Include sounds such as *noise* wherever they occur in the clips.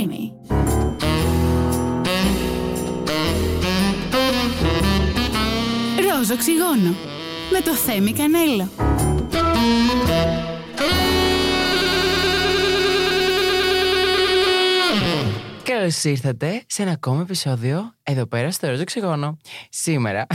Creamy. Ροζ οξυγόνο με το Θέμη Κανέλο. Καλώς ήρθατε σε ένα ακόμα επεισόδιο εδώ πέρα στο Ρόζο Ξυγόνο. Σήμερα.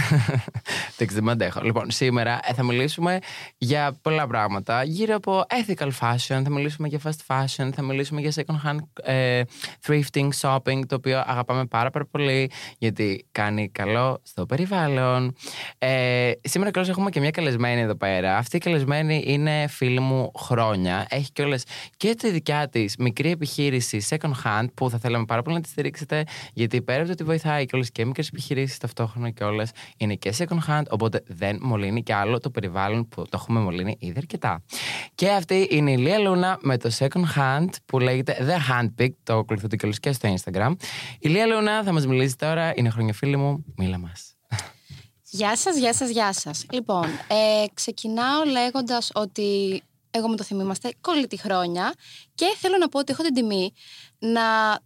Δεν ξέρω, αντέχω. Λοιπόν, σήμερα ε, θα μιλήσουμε για πολλά πράγματα. Γύρω από ethical fashion, θα μιλήσουμε για fast fashion, θα μιλήσουμε για second hand ε, thrifting, shopping, το οποίο αγαπάμε πάρα, πάρα πολύ, γιατί κάνει καλό στο περιβάλλον. Ε, σήμερα καλώς έχουμε και μια καλεσμένη εδώ πέρα. Αυτή η καλεσμένη είναι φίλη μου χρόνια. Έχει κιόλας και τη δικιά της μικρή επιχείρηση second hand που θα θέλαμε πάρα πολύ να τη στηρίξετε, γιατί πέρα από το ότι βοηθάει και όλε και μικρές επιχειρήσεις ταυτόχρονα και όλε είναι και second hand, οπότε δεν μολύνει και άλλο το περιβάλλον που το έχουμε μολύνει ήδη αρκετά. Και αυτή είναι η Λία Λούνα με το second hand που λέγεται The Handpick, το ακολουθείτε και και στο Instagram. Η Λία Λούνα θα μας μιλήσει τώρα, είναι χρόνια φίλη μου, μίλα μας. Γεια σας, γεια σας, γεια σας. Λοιπόν, ε, ξεκινάω λέγοντας ότι εγώ με το θυμήμαστε κολλητή χρόνια και θέλω να πω ότι έχω την τιμή να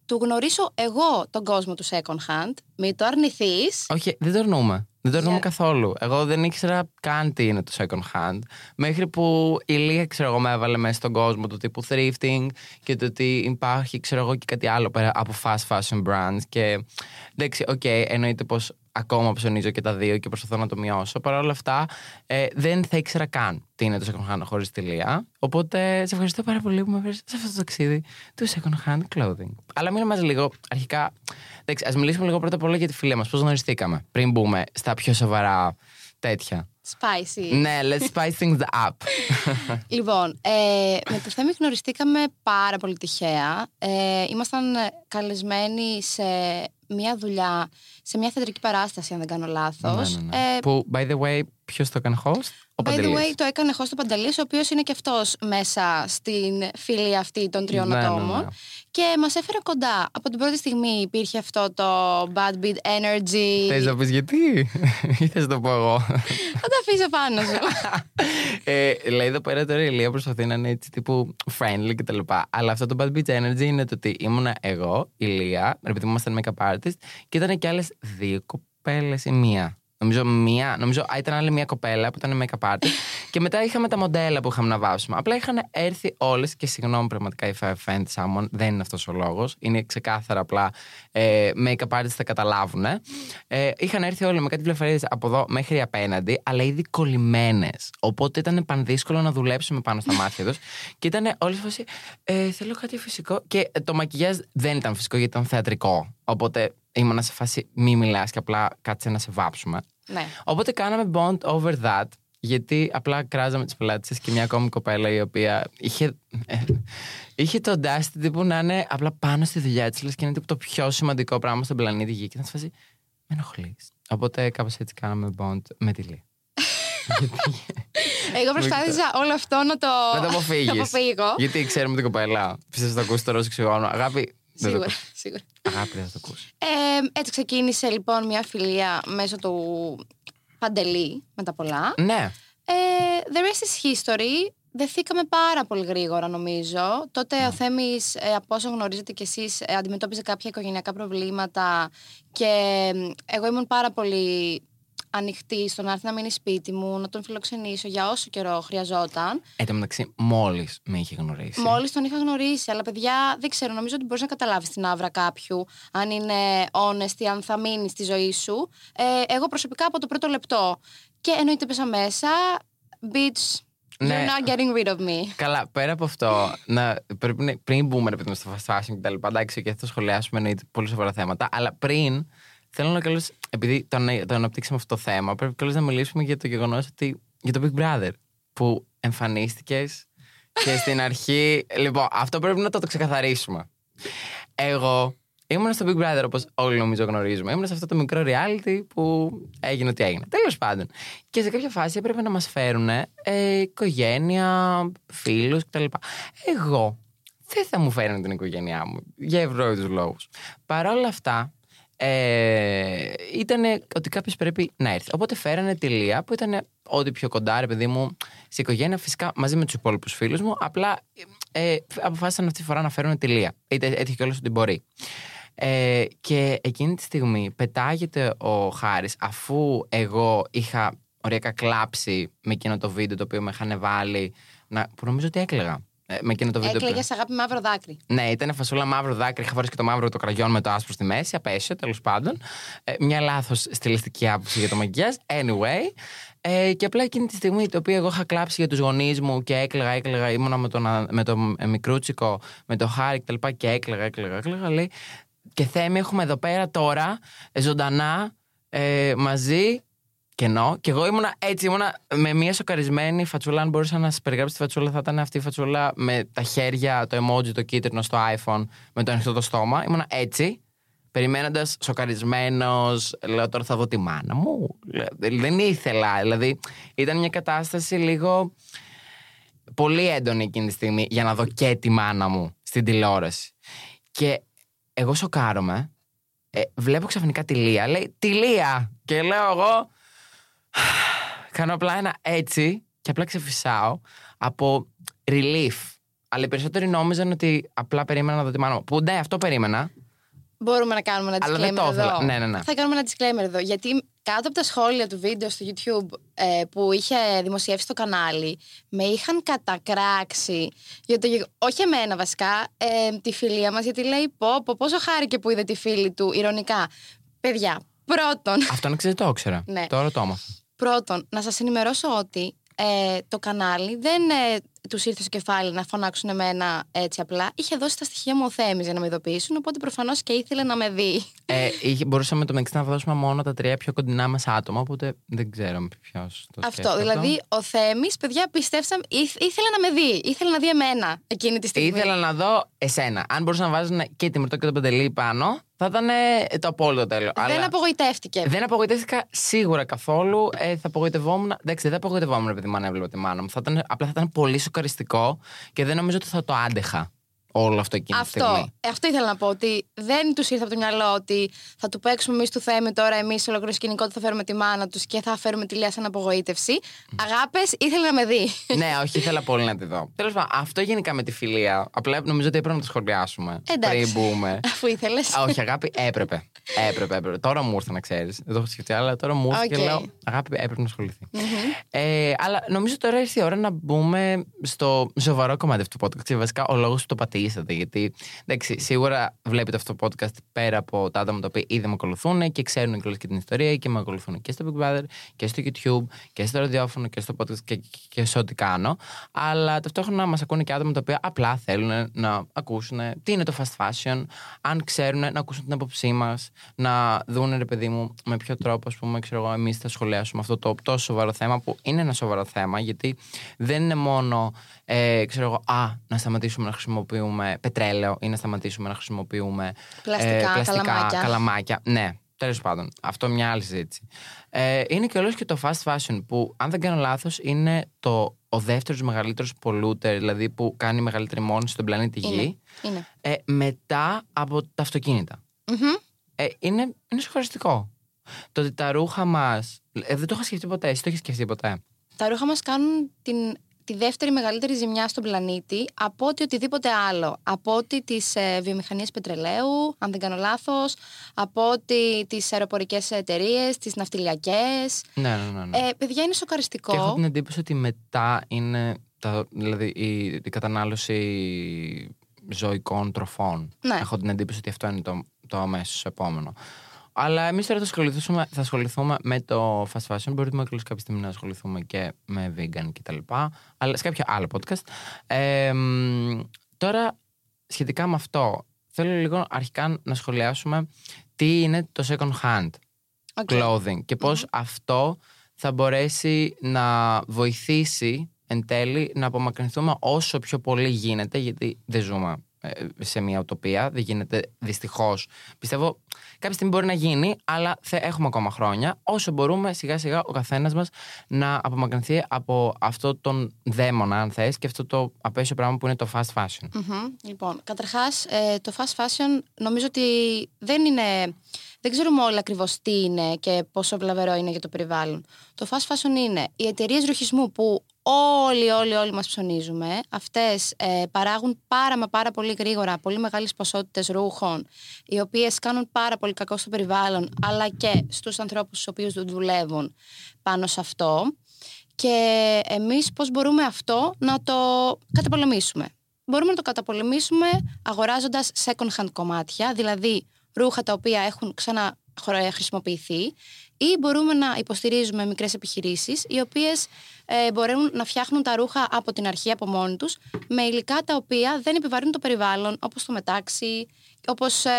του γνωρίσω εγώ τον κόσμο του second hand. Μην το αρνηθείς. Όχι, δεν το αρνούμε. Δεν το αρνούμε καθόλου. Εγώ δεν ήξερα καν τι είναι το second hand. Μέχρι που η Λία, ξέρω εγώ, με έβαλε μέσα στον κόσμο του τύπου thrifting και το ότι υπάρχει, ξέρω εγώ, και κάτι άλλο πέρα από fast fashion brands. Και εντάξει, OK, okay, εννοείται πως ακόμα ψωνίζω και τα δύο και προσπαθώ να το μειώσω. Παρ' όλα αυτά, ε, δεν θα ήξερα καν τι είναι το second hand χωρίς τη Λία. Οπότε σε ευχαριστώ πάρα πολύ που με έφερες σε αυτό το ταξίδι του second hand clothing. Αλλά μείνε μαζί λίγο. Αρχικά, ας μιλήσουμε λίγο πρώτα απ' όλα για τη φίλη μας. Πώς γνωριστήκαμε πριν μπούμε στα πιο σοβαρά τέτοια. Spicy. Ναι, let's spice things up. *laughs* λοιπόν, ε, με το θέμα γνωριστήκαμε πάρα πολύ τυχαία. Ε, ήμασταν καλεσμένοι σε μια δουλειά, σε μια θεατρική παράσταση, αν δεν κάνω λάθος. Ναι, ναι, ναι. ε, Που, by the way, ποιος το έκανε host? Ο By the way, το έκανε host ο Παντελής, ο οποίος είναι και αυτός μέσα στην φίλη αυτή των τριών ναι, ναι ατόμων. Ναι, και μας έφερε κοντά. Από την πρώτη στιγμή υπήρχε αυτό το bad beat energy. Θες να πεις γιατί, ή θες να το πω εγώ; Θα το αφήσω πάνω σου. ε, λέει εδώ πέρα τώρα η Ηλία προσπαθεί να είναι έτσι τύπου friendly κτλ. Αλλά αυτό το bad beat energy είναι το ότι ήμουνα εγώ, η Ηλία, επειδή ήμασταν make-up artist, και ήταν και άλλες δύο κοπέλες ή μία. Νομίζω, μία, νομίζω ήταν άλλη μία κοπέλα που ήταν make-up artist. *laughs* και μετά είχαμε τα μοντέλα που είχαμε να βάσουμε. Απλά είχαν έρθει όλες και συγγνώμη πραγματικά if I offend someone, δεν είναι αυτός ο λόγος. Είναι ξεκάθαρα απλά ε, make-up artists θα καταλάβουν. Ε, είχαν έρθει όλοι με κάτι πληροφορίε από εδώ μέχρι απέναντι, αλλά ήδη κολλημένες. Οπότε ήταν πανδύσκολο να δουλέψουμε πάνω στα μάτια τους. και ήταν όλε φάση. Ε, θέλω κάτι φυσικό. Και το μακιγιάζ δεν ήταν φυσικό γιατί ήταν θεατρικό. Οπότε ήμουν σε φάση μη μιλάς και απλά κάτσε να σε βάψουμε. Ναι. Οπότε κάναμε bond over that. Γιατί απλά κράζαμε τις πελάτε και μια ακόμη κοπέλα η οποία είχε, είχε το ντάστη τύπου να είναι απλά πάνω στη δουλειά της. Λες και είναι τύπου το πιο σημαντικό πράγμα στον πλανήτη Γη. Και να τη φάση με ενοχλείς. Οπότε κάπως έτσι κάναμε bond με τη Λί. *laughs* Εγώ προσπάθησα όλο αυτό να το, να το αποφύγω. Γιατί ξέρουμε την κοπέλα. Πιστεύω θα ακούσει το ρόλο ξυγόνο. Αγάπη, Σίγουρα, σίγουρα. Αγάπη δεν θα το ακούσει. Ε, έτσι ξεκίνησε λοιπόν μια φιλία μέσω του Παντελή με τα πολλά. Ναι. Ε, the rest is history. Δεθήκαμε πάρα πολύ γρήγορα νομίζω. Τότε ο Θέμης, ε, από όσο γνωρίζετε κι εσείς, ε, αντιμετώπιζε κάποια οικογενειακά προβλήματα και εγώ ήμουν πάρα πολύ ανοιχτή στο να έρθει να μείνει σπίτι μου, να τον φιλοξενήσω για όσο καιρό χρειαζόταν. Εν τω μεταξύ, μόλις με είχε γνωρίσει. Μόλις τον είχα γνωρίσει. Αλλά παιδιά, δεν ξέρω, νομίζω ότι μπορείς να καταλάβεις την άβρα κάποιου, αν είναι honest, αν θα μείνει στη ζωή σου. Ε, εγώ προσωπικά από το πρώτο λεπτό. Και εννοείται πέσα μέσα. Bitch, Ναι. You're not getting rid of me. Καλά, πέρα από αυτό, να, πρέπει, πριν μπούμε ρε, στο fast fashion και τα λοιπά, εντάξει, και θα σχολιάσουμε εννοείται πολύ σοβαρά θέματα, αλλά πριν Θέλω να καλώς, επειδή το, το αναπτύξαμε αυτό το θέμα, πρέπει καλώς να μιλήσουμε για το γεγονός ότι. για το Big Brother. Που εμφανίστηκες και στην αρχή. Λοιπόν, αυτό πρέπει να το, το ξεκαθαρίσουμε. Εγώ ήμουν στο Big Brother, όπως όλοι νομίζω γνωρίζουμε. Ήμουν σε αυτό το μικρό reality που έγινε ό,τι έγινε. Τέλος πάντων. Και σε κάποια φάση έπρεπε να μας φέρουν ε, οικογένεια, φίλους κτλ. Εγώ δεν θα μου φέρουν την οικογένειά μου για ευρώδου λόγους. Παρ' όλα αυτά, ε, ήταν ότι κάποιος πρέπει να έρθει. Οπότε φέρανε τη Λία που ήταν ό,τι πιο κοντά, ρε παιδί μου, στην οικογένεια, φυσικά μαζί με τους υπόλοιπους φίλους μου. Απλά ε, αποφάσισαν αυτή τη φορά να φέρουν τη Λία. Είτε έτυχε κιόλας ότι μπορεί. Ε, και εκείνη τη στιγμή πετάγεται ο Χάρης αφού εγώ είχα οριακά κλάψει με εκείνο το βίντεο το οποίο με είχαν βάλει να, που νομίζω ότι έκλαιγα. Ε, με εκείνο το βίντεο. που- Έκλαιγε αγάπη μαύρο δάκρυ. ναι, ήταν φασούλα μαύρο δάκρυ. Είχα φορέσει και το μαύρο το κραγιόν με το άσπρο στη μέση. Απέσιο, τέλος πάντων. Ε, μια λάθος στιλιστική άποψη για το μακιγιάζ. Anyway. Ε, και απλά εκείνη τη στιγμή, το οποίο εγώ είχα κλάψει για τους γονείς μου και έκλαιγα, έκλαιγα, ήμουνα με, τον, α- με το ε, μικρούτσικο, με το χάρη κτλ. Και, και έκλαιγα, έκλαιγα, έκλαιγα. Λέει, και Θέμη, έχουμε εδώ πέρα τώρα ε, ζωντανά ε, μαζί κενό. Και εγώ ήμουνα έτσι, ήμουνα με μια σοκαρισμένη φατσούλα. Αν μπορούσα να σας περιγράψω τη φατσούλα, θα ήταν αυτή η φατσούλα με τα χέρια, το emoji, το κίτρινο στο iPhone, με το ανοιχτό το στόμα. Ήμουνα έτσι, περιμένοντας, σοκαρισμένος. Λέω τώρα θα δω τη μάνα μου. Λέω, Δεν ήθελα. Δηλαδή, ήταν μια κατάσταση λίγο πολύ έντονη εκείνη τη στιγμή για να δω και τη μάνα μου στην τηλεόραση. Και εγώ σοκάρομαι. Ε, βλέπω ξαφνικά τη Λία. Λέει τη Λία. Και λέω εγώ. *sighs* Κάνω απλά ένα έτσι και απλά ξεφυσάω από relief. Αλλά οι περισσότεροι νόμιζαν ότι απλά περίμενα να δω τη μάνα μου. Που ναι, αυτό περίμενα. Μπορούμε να κάνουμε ένα Αλλά δεν disclaimer το ήθελα. εδώ. Ναι, ναι, ναι. Θα κάνουμε ένα disclaimer εδώ. Γιατί κάτω από τα σχόλια του βίντεο στο YouTube ε, που είχε δημοσιεύσει το κανάλι, με είχαν κατακράξει. Για το, γεγο- όχι εμένα βασικά, ε, τη φιλία μας, γιατί λέει πω, πω, πόσο χάρηκε που είδε τη φίλη του, ηρωνικά. Παιδιά, πρώτον, Αυτό να ξέρετε, το ήξερα. Ναι. Τώρα το έμαθα. Πρώτον, να σας ενημερώσω ότι ε, το κανάλι δεν ε, τους ήρθε στο κεφάλι να φωνάξουν εμένα έτσι απλά. Είχε δώσει τα στοιχεία μου ο Θέμης για να με ειδοποιήσουν, οπότε προφανώς και ήθελε να με δει. Ε, είχε, μπορούσαμε το μεταξύ να δώσουμε μόνο τα τρία πιο κοντινά μας άτομα, οπότε δεν ξέρω ποιος το αυτό, σκέφτεται δηλαδή ο Θέμης, παιδιά, πιστέψαμε, ήθ- ήθελε να με δει, ήθελε να δει εμένα εκείνη τη στιγμή. Ήθελα να δω εσένα. Αν μπορούσαν να βάζουν και τη Μυρτό και τον Παντελή πάνω, θα ήταν ε, το απόλυτο τέλος. Δεν απογοητεύτηκε. Δεν απογοητεύτηκα σίγουρα καθόλου. Ε, θα απογοητευόμουν. Εντάξει, δεν θα απογοητευόμουν επειδή μου έβλεπα τη μάνα μου. Θα ήταν, απλά θα ήταν πολύ σοκαριστικό και δεν νομίζω ότι θα το άντεχα όλο αυτό εκείνη τη Αυτό, στιγμή. ε, αυτό ήθελα να πω. Ότι δεν τους ήρθε από το μυαλό ότι θα του παίξουμε εμείς του Θέμη τώρα, εμείς ολόκληρο σκηνικό ότι θα φέρουμε τη μάνα τους και θα φέρουμε τη Λία σαν απογοήτευση. Αγάπες, ήθελε να με δει. ναι, όχι, ήθελα πολύ να τη δω. Τέλος πάντων, αυτό γενικά με τη φιλία. Απλά νομίζω ότι έπρεπε να το σχολιάσουμε. Εντάξει. Πριν μπούμε. *laughs* Αφού ήθελες. Α, όχι, αγάπη, έπρεπε. Έπρεπε, έπρεπε. Τώρα μου ήρθε να ξέρεις. Δεν το έχω σκεφτεί, αλλά τώρα μου ήρθε και Οκ. λέω Αγάπη, έπρεπε να ασχοληθεί Ε, αλλά νομίζω τώρα ήρθε η ώρα να μπούμε στο σοβαρό κομμάτι αυτού του podcast. Και βασικά ο λόγος που το πατήσατε. Γιατί εντάξει, σίγουρα βλέπετε αυτό το podcast πέρα από τα άτομα τα οποία ήδη με ακολουθούν και ξέρουν κιόλα και την ιστορία και με ακολουθούν και στο Big Brother και στο YouTube και στο ραδιόφωνο και στο podcast και, και, και σε ό,τι κάνω. Αλλά ταυτόχρονα μας ακούνε και άτομα τα οποία απλά θέλουν να ακούσουν τι είναι το fast fashion, αν ξέρουν να ακούσουν την άποψή μας, να δουν ρε παιδί μου με ποιο τρόπο, ας πούμε, ξέρω εγώ, εμείς θα σχολιάσουμε αυτό το τόσο σοβαρό θέμα που είναι ένα σοβαρό θέμα, γιατί δεν είναι μόνο, ε, ξέρω εγώ, α, να σταματήσουμε να χρησιμοποιούμε πετρέλαιο ή να σταματήσουμε να χρησιμοποιούμε Πλαστικά, καλαμάκια. καλαμάκια. Ναι, τέλος πάντων. Αυτό μια άλλη συζήτηση. Ε, είναι και όλος και το fast fashion που, αν δεν κάνω λάθος, είναι το, ο δεύτερος μεγαλύτερος polluter, δηλαδή που κάνει μεγαλύτερη μόνωση στον πλανήτη Γη. Είναι. είναι. Ε, μετά από τα αυτοκίνητα. Μμμ. Ε, είναι, είναι συγχωριστικό. Το ότι τα ρούχα μας. Ε, δεν το είχα σκεφτεί ποτέ. Εσύ το έχεις σκεφτεί ποτέ; Τα ρούχα μας κάνουν την, τη δεύτερη μεγαλύτερη ζημιά στον πλανήτη από ότι οτιδήποτε άλλο. Από ότι τις ε, βιομηχανίες πετρελαίου, αν δεν κάνω λάθος, από ότι τις αεροπορικές εταιρείες, τις ναυτιλιακές. Ναι, ναι, ναι. ναι. Ε, παιδιά, είναι σοκαριστικό. Και έχω την εντύπωση ότι μετά είναι. Τα, δηλαδή η, η κατανάλωση ζωικών τροφών. Ναι. Έχω την εντύπωση ότι αυτό είναι το, το αμέσως επόμενο. Αλλά εμείς τώρα θα ασχοληθούμε, θα ασχοληθούμε με το fast fashion. Μπορούμε και κάποια στιγμή να ασχοληθούμε και με vegan κτλ. Αλλά σε κάποιο άλλο podcast. Ε, μ, τώρα, σχετικά με αυτό, θέλω λίγο αρχικά να σχολιάσουμε τι είναι το second hand OK. clothing και πως αυτό θα μπορέσει να βοηθήσει εν τέλει να απομακρυνθούμε όσο πιο πολύ γίνεται γιατί δεν ζούμε ε, σε μια utopia, δεν γίνεται δυστυχώς. Πιστεύω κάποια στιγμή μπορεί να γίνει, αλλά θα έχουμε ακόμα χρόνια. Όσο μπορούμε, σιγά σιγά ο καθένας μας να απομακρυνθεί από αυτό τον δαίμονα, αν θες, και αυτό το απαίσιο πράγμα που είναι το fast fashion. Μμμ. Λοιπόν, καταρχάς ε, το fast fashion νομίζω ότι δεν είναι. Δεν ξέρουμε όλοι ακριβώς τι είναι και πόσο βλαβερό είναι για το περιβάλλον. Το fast fashion είναι οι εταιρείες ρουχισμού που όλοι, όλοι, όλοι μας ψωνίζουμε. Αυτές ε, παράγουν πάρα μα πάρα πολύ γρήγορα πολύ μεγάλες ποσότητες ρούχων, οι οποίες κάνουν πάρα πολύ κακό στο περιβάλλον, αλλά και στους ανθρώπους στους οποίους δουλεύουν πάνω σε αυτό. Και εμείς πώς μπορούμε αυτό να το καταπολεμήσουμε; Μπορούμε να το καταπολεμήσουμε αγοράζοντας second hand κομμάτια, δηλαδή ρούχα τα οποία έχουν ξαναχρησιμοποιηθεί ή μπορούμε να υποστηρίζουμε μικρές επιχειρήσεις οι οποίες ε, μπορούν να φτιάχνουν τα ρούχα από την αρχή από μόνοι τους με υλικά τα οποία δεν επιβαρύνουν το περιβάλλον όπως το μετάξι, όπως ε,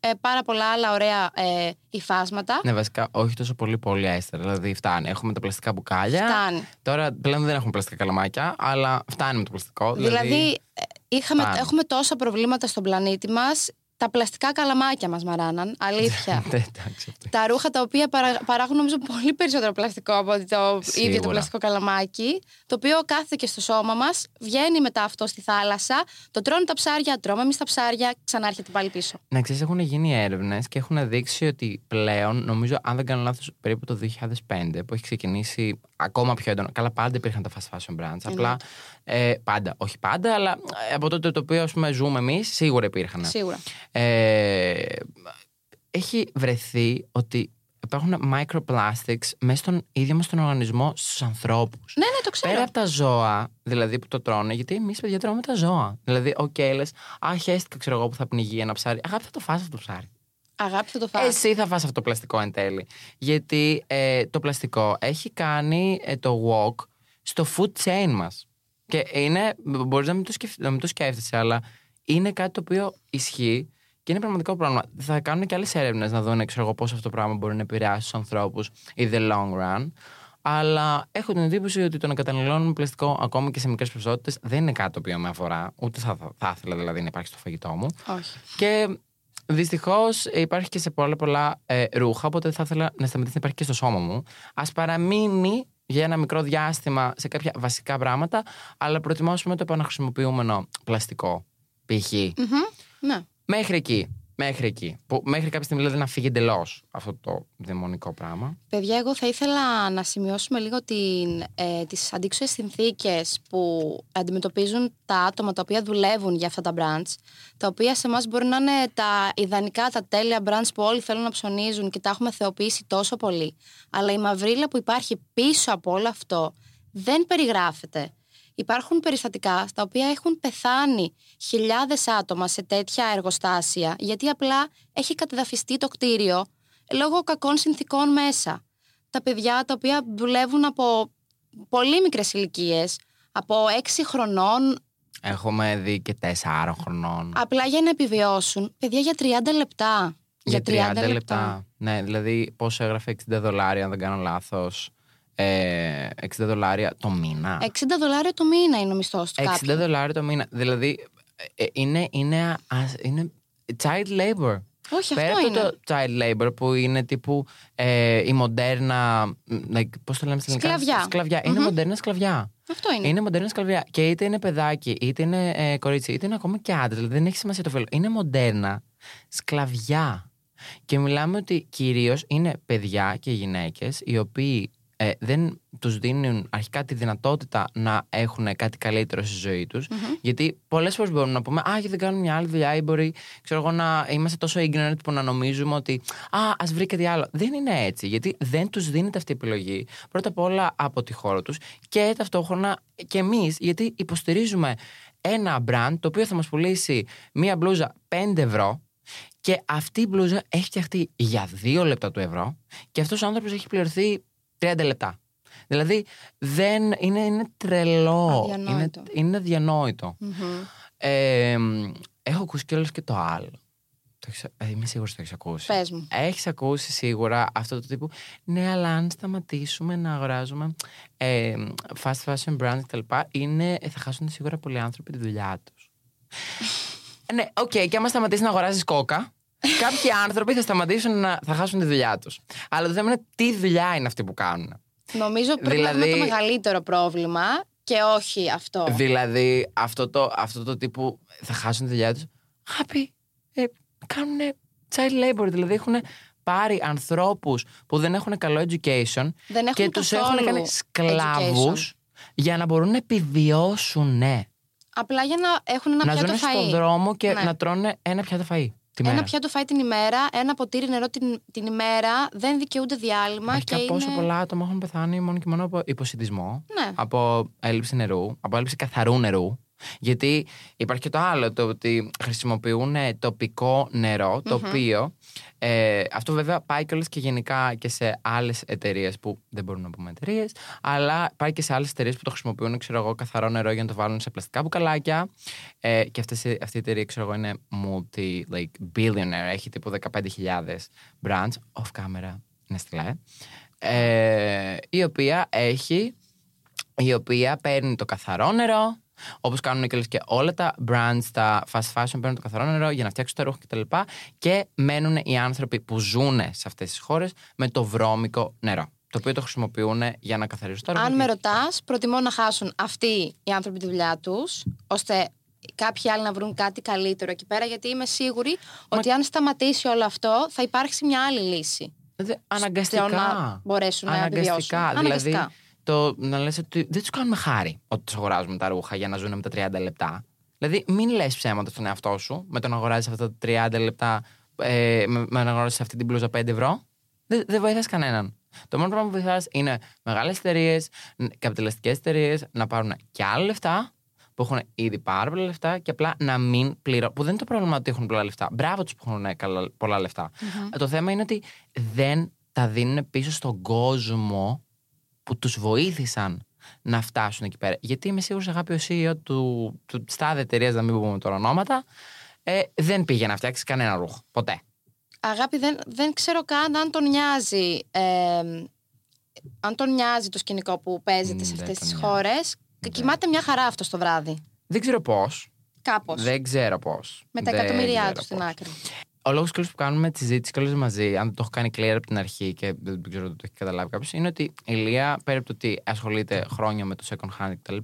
ε, πάρα πολλά άλλα ωραία ε, υφάσματα. Ναι, βασικά όχι τόσο πολύ πολυέστερ. Δηλαδή φτάνει. Έχουμε τα πλαστικά μπουκάλια. Φτάνει. Τώρα πλέον δεν έχουμε πλαστικά καλαμάκια, αλλά φτάνει με το πλαστικό. Δηλαδή, ε, είχαμε, φτάνει. έχουμε τόσα προβλήματα στον πλανήτη μας τα πλαστικά καλαμάκια μας μαράναν, αλήθεια. *laughs* Ναι, εντάξει, αυτό. τα ρούχα τα οποία παρα- παράγουν νομίζω πολύ περισσότερο πλαστικό από ότι το ίδιο το Σίγουρα. πλαστικό καλαμάκι, το οποίο κάθεται και στο σώμα μας, βγαίνει μετά αυτό στη θάλασσα, το τρώνε τα ψάρια, τρώμε εμείς τα ψάρια, ξανάρχεται πάλι πίσω. Να ξέρεις, έχουν γίνει έρευνες και έχουν δείξει ότι πλέον, νομίζω, αν δεν κάνω λάθος, περίπου το 2005 που έχει ξεκινήσει ακόμα πιο έντονο. Καλά, πάντα υπήρχαν τα fast fashion brands. Απλά. Ε, πάντα, όχι πάντα, αλλά ε, από τότε το οποίο ας πούμε, ζούμε εμείς, σίγουρα υπήρχαν. Σίγουρα. Ε, έχει βρεθεί ότι υπάρχουν microplastics μέσα στον ίδιο μας τον οργανισμό στους ανθρώπους. Ναι, ναι, το ξέρω. Πέρα από τα ζώα, δηλαδή που το τρώνε, γιατί εμείς παιδιά τρώμε τα ζώα. Δηλαδή, OK, okay, λες, Α, χαίστηκα, ξέρω εγώ που θα πνιγεί ένα ψάρι. Αγάπη, θα το φας αυτό το ψάρι. Αγάπη θα το φας. Εσύ θα φας αυτό το πλαστικό εν τέλει. Γιατί ε, το πλαστικό έχει κάνει ε, το walk στο food chain μας. Και είναι, μπορείς να μην, το σκεφ- να μην το σκέφτεσαι, αλλά είναι κάτι το οποίο ισχύει και είναι πραγματικό πρόβλημα. Θα κάνουν και άλλες έρευνες να δουν ξέρω εγώ, πώς αυτό το πράγμα μπορεί να επηρεάσει τους ανθρώπους in the long run. Αλλά έχω την εντύπωση ότι το να καταναλώνουμε πλαστικό ακόμα και σε μικρές ποσότητες δεν είναι κάτι το οποίο με αφορά. Ούτε θα, θα, θα ήθελα δηλαδή να υπάρχει στο φαγητό μου. Όχι. Και δυστυχώς υπάρχει και σε πολλά πολλά ε, ρούχα, οπότε θα ήθελα να σταματήσει να υπάρχει και στο σώμα μου. Α παραμείνει για ένα μικρό διάστημα σε κάποια βασικά πράγματα, αλλά προτιμώ ας πούμε, το επαναχρησιμοποιούμενο πλαστικό. Π.χ. Μμμ, Ναι. Μέχρι εκεί. Μέχρι εκεί. Που μέχρι κάποια στιγμή δηλαδή να φύγει εντελώς αυτό το δαιμονικό πράγμα. Παιδιά, εγώ θα ήθελα να σημειώσουμε λίγο την, ε, τις αντίξωες συνθήκες που αντιμετωπίζουν τα άτομα τα οποία δουλεύουν για αυτά τα brands, τα οποία σε εμάς μπορεί να είναι τα ιδανικά, τα τέλεια brands που όλοι θέλουν να ψωνίζουν και τα έχουμε θεοποιήσει τόσο πολύ. Αλλά η μαυρίλα που υπάρχει πίσω από όλο αυτό δεν περιγράφεται. Υπάρχουν περιστατικά στα οποία έχουν πεθάνει χιλιάδες άτομα σε τέτοια εργοστάσια γιατί απλά έχει κατεδαφιστεί το κτίριο λόγω κακών συνθήκων μέσα. Τα παιδιά τα οποία δουλεύουν από πολύ μικρές ηλικίες, από 6 χρονών, Έχουμε δει και τεσσάρων χρονών. απλά για να επιβιώσουν. Παιδιά για 30 λεπτά. Για 30, λεπτά. Ναι, δηλαδή πόσο έγραφε 60 δολάρια, αν δεν κάνω λάθος. Ε, 60 δολάρια το μήνα. 60 δολάρια το μήνα είναι ο μισθός του 60 κάποιου. δολάρια το μήνα. Δηλαδή ε, είναι, είναι, α- είναι child labor. Όχι, Πέρα αυτό από είναι. το child labor που είναι τύπου ε, η μοντέρνα. Like, Πώς το λέμε στην ελληνικά, Σκλαβιά. Είναι Μμμ. μοντέρνα σκλαβιά. Αυτό είναι. Είναι μοντέρνα σκλαβιά. Και είτε είναι παιδάκι, είτε είναι ε, κορίτσι, είτε είναι ακόμα και άντρα. Δηλαδή δεν έχει σημασία το φίλο. Είναι μοντέρνα σκλαβιά. Και μιλάμε ότι κυρίως είναι παιδιά και γυναίκες οι οποίοι ε, δεν τους δίνουν αρχικά τη δυνατότητα να έχουν κάτι καλύτερο στη ζωή τους. Γιατί πολλές φορές μπορούμε να πούμε Α, γιατί δεν κάνουν μια άλλη δουλειά, ή μπορεί ξέρω εγώ, να είμαστε τόσο ignorant που να νομίζουμε ότι Α, ας βρει κάτι άλλο. Δεν είναι έτσι. Γιατί δεν τους δίνεται αυτή η επιλογή. Πρώτα απ' όλα από τη χώρα τους και ταυτόχρονα και εμείς, γιατί υποστηρίζουμε ένα brand το οποίο θα μας πουλήσει μία μπλούζα 5 ευρώ και αυτή η μπλούζα έχει φτιαχτεί για 2 λεπτά του ευρώ και αυτός ο άνθρωπος έχει πληρωθεί 30 λεπτά. Δηλαδή δεν είναι, είναι τρελό. Αδιανόητο. Είναι, είναι αδιανόητο. Μμμ. Ε, μ, έχω ακούσει κιόλας και το άλλο. Το έχεις, ε, είμαι σίγουρη ότι το έχεις ακούσει. Πες μου. Έχεις ακούσει σίγουρα αυτό το τύπου. Ναι, αλλά αν σταματήσουμε να αγοράζουμε ε, fast fashion brands κτλ., είναι, ε, θα χάσουν σίγουρα πολλοί άνθρωποι τη δουλειά τους. *laughs* ναι, οκ, και άμα σταματήσεις να αγοράζεις κόκα, κάποιοι άνθρωποι θα σταματήσουν να θα χάσουν τη δουλειά τους. Αλλά το θέμα είναι τι δουλειά είναι αυτή που κάνουν. Νομίζω πρέπει να Δηλαδή- δούμε το μεγαλύτερο πρόβλημα και όχι αυτό. Δηλαδή, αυτό το, αυτό το τύπου θα χάσουν τη δουλειά τους. Χάπη, ε, κάνουν child labor. Δηλαδή, έχουν πάρει ανθρώπους που δεν έχουν καλό education Δεν έχουν και τους καθόλου έχουν κάνει σκλάβους. education. για να μπορούν να επιβιώσουν. Ναι. Απλά για να έχουν ένα να πιάτο ζουν φαΐ. στον δρόμο και Ναι. να τρώνε ένα πιάτο φαΐ. Τη Ένα μέρα. πιάτο φαΐ την ημέρα, ένα ποτήρι νερό την, την ημέρα, δεν δικαιούνται διάλειμμα Αρχικά και πόσο είναι... πολλά άτομα έχουν πεθάνει μόνο και μόνο από υποσυντισμό, Ναι. από έλλειψη νερού, από έλλειψη καθαρού νερού. Γιατί υπάρχει και το άλλο, το ότι χρησιμοποιούν ε, τοπικό νερό, το οποίο ε, αυτό βέβαια πάει κιόλας και γενικά και σε άλλες εταιρείες που δεν μπορούμε να πούμε εταιρείες, αλλά πάει και σε άλλες εταιρείες που το χρησιμοποιούν, ξέρω εγώ, καθαρό νερό για να το βάλουν σε πλαστικά μπουκαλάκια. Ε, και αυτές, οι- αυτή η εταιρεία, ξέρω εγώ, είναι multi, like, billionaire, έχει τύπου 15.000 brands, off camera, Nestlé, ε, η οποία έχει, η οποία παίρνει το καθαρό νερό, όπως κάνουν και, και όλα τα brands, τα fast fashion παίρνουν το καθαρό νερό για να φτιάξουν τα ρούχα κτλ. Και, και μένουν οι άνθρωποι που ζουν σε αυτές τις χώρες με το βρώμικο νερό. Το οποίο το χρησιμοποιούν για να καθαρίσουν τα ρούχα. Αν με ρωτάς, προτιμώ να χάσουν αυτοί οι άνθρωποι τη δουλειά τους, ώστε κάποιοι άλλοι να βρουν κάτι καλύτερο εκεί πέρα, γιατί είμαι σίγουρη ότι αν σταματήσει όλο αυτό, θα υπάρξει μια άλλη λύση. Δε- Αναγκαστικά. στο να μπορέσουν να Αναγκαστικά. επιβιώσουν. Δηλαδή, Αναγκαστικά. Το να λες ότι δεν τους κάνουμε χάρη ότι τους αγοράζουμε τα ρούχα για να ζουν με τα 30 λεπτά. Δηλαδή, μην λες ψέματα στον εαυτό σου με το να αγοράζεις αυτά τα 30 λεπτά, ε, με, με να αγοράζει αυτή την μπλούζα 5 ευρώ. Δεν δεν βοηθάς κανέναν. Το μόνο πράγμα που βοηθάς είναι μεγάλες εταιρείες, καπιταλιστικές εταιρείες να πάρουν και άλλα λεφτά που έχουν ήδη πάρα πολλά λεφτά και απλά να μην πληρώνουν. Που δεν είναι το πρόβλημα ότι έχουν πολλά λεφτά. Μπράβο τους που έχουν ε, καλά- πολλά λεφτά. Ε, Το θέμα είναι ότι δεν τα δίνουν πίσω στον κόσμο που τους βοήθησαν να φτάσουν εκεί πέρα. Γιατί είμαι σίγουρος αγάπη ο CEO του, του στάδε εταιρείας, να μην πούμε τώρα ονόματα, ε, δεν πήγε να φτιάξει κανένα ρούχο. Ποτέ. Αγάπη, δεν, δεν ξέρω καν αν τον νοιάζει. ε, αν τον νοιάζει το σκηνικό που παίζεται Μ, σε δεν αυτές τον τις νοιάζει. χώρες. Και κοιμάται μια χαρά αυτός το βράδυ. Δεν ξέρω πώς. Κάπως. Δεν ξέρω πώς. Με τα εκατομμύρια τους στην άκρη. Ο λόγος που κάνουμε τη συζήτηση και όλε μαζί, αν το έχω κάνει clear από την αρχή και δεν ξέρω αν το έχει καταλάβει κάποιος, είναι ότι η Λία, πέρα από το ότι ασχολείται χρόνια με το second hand κτλ.,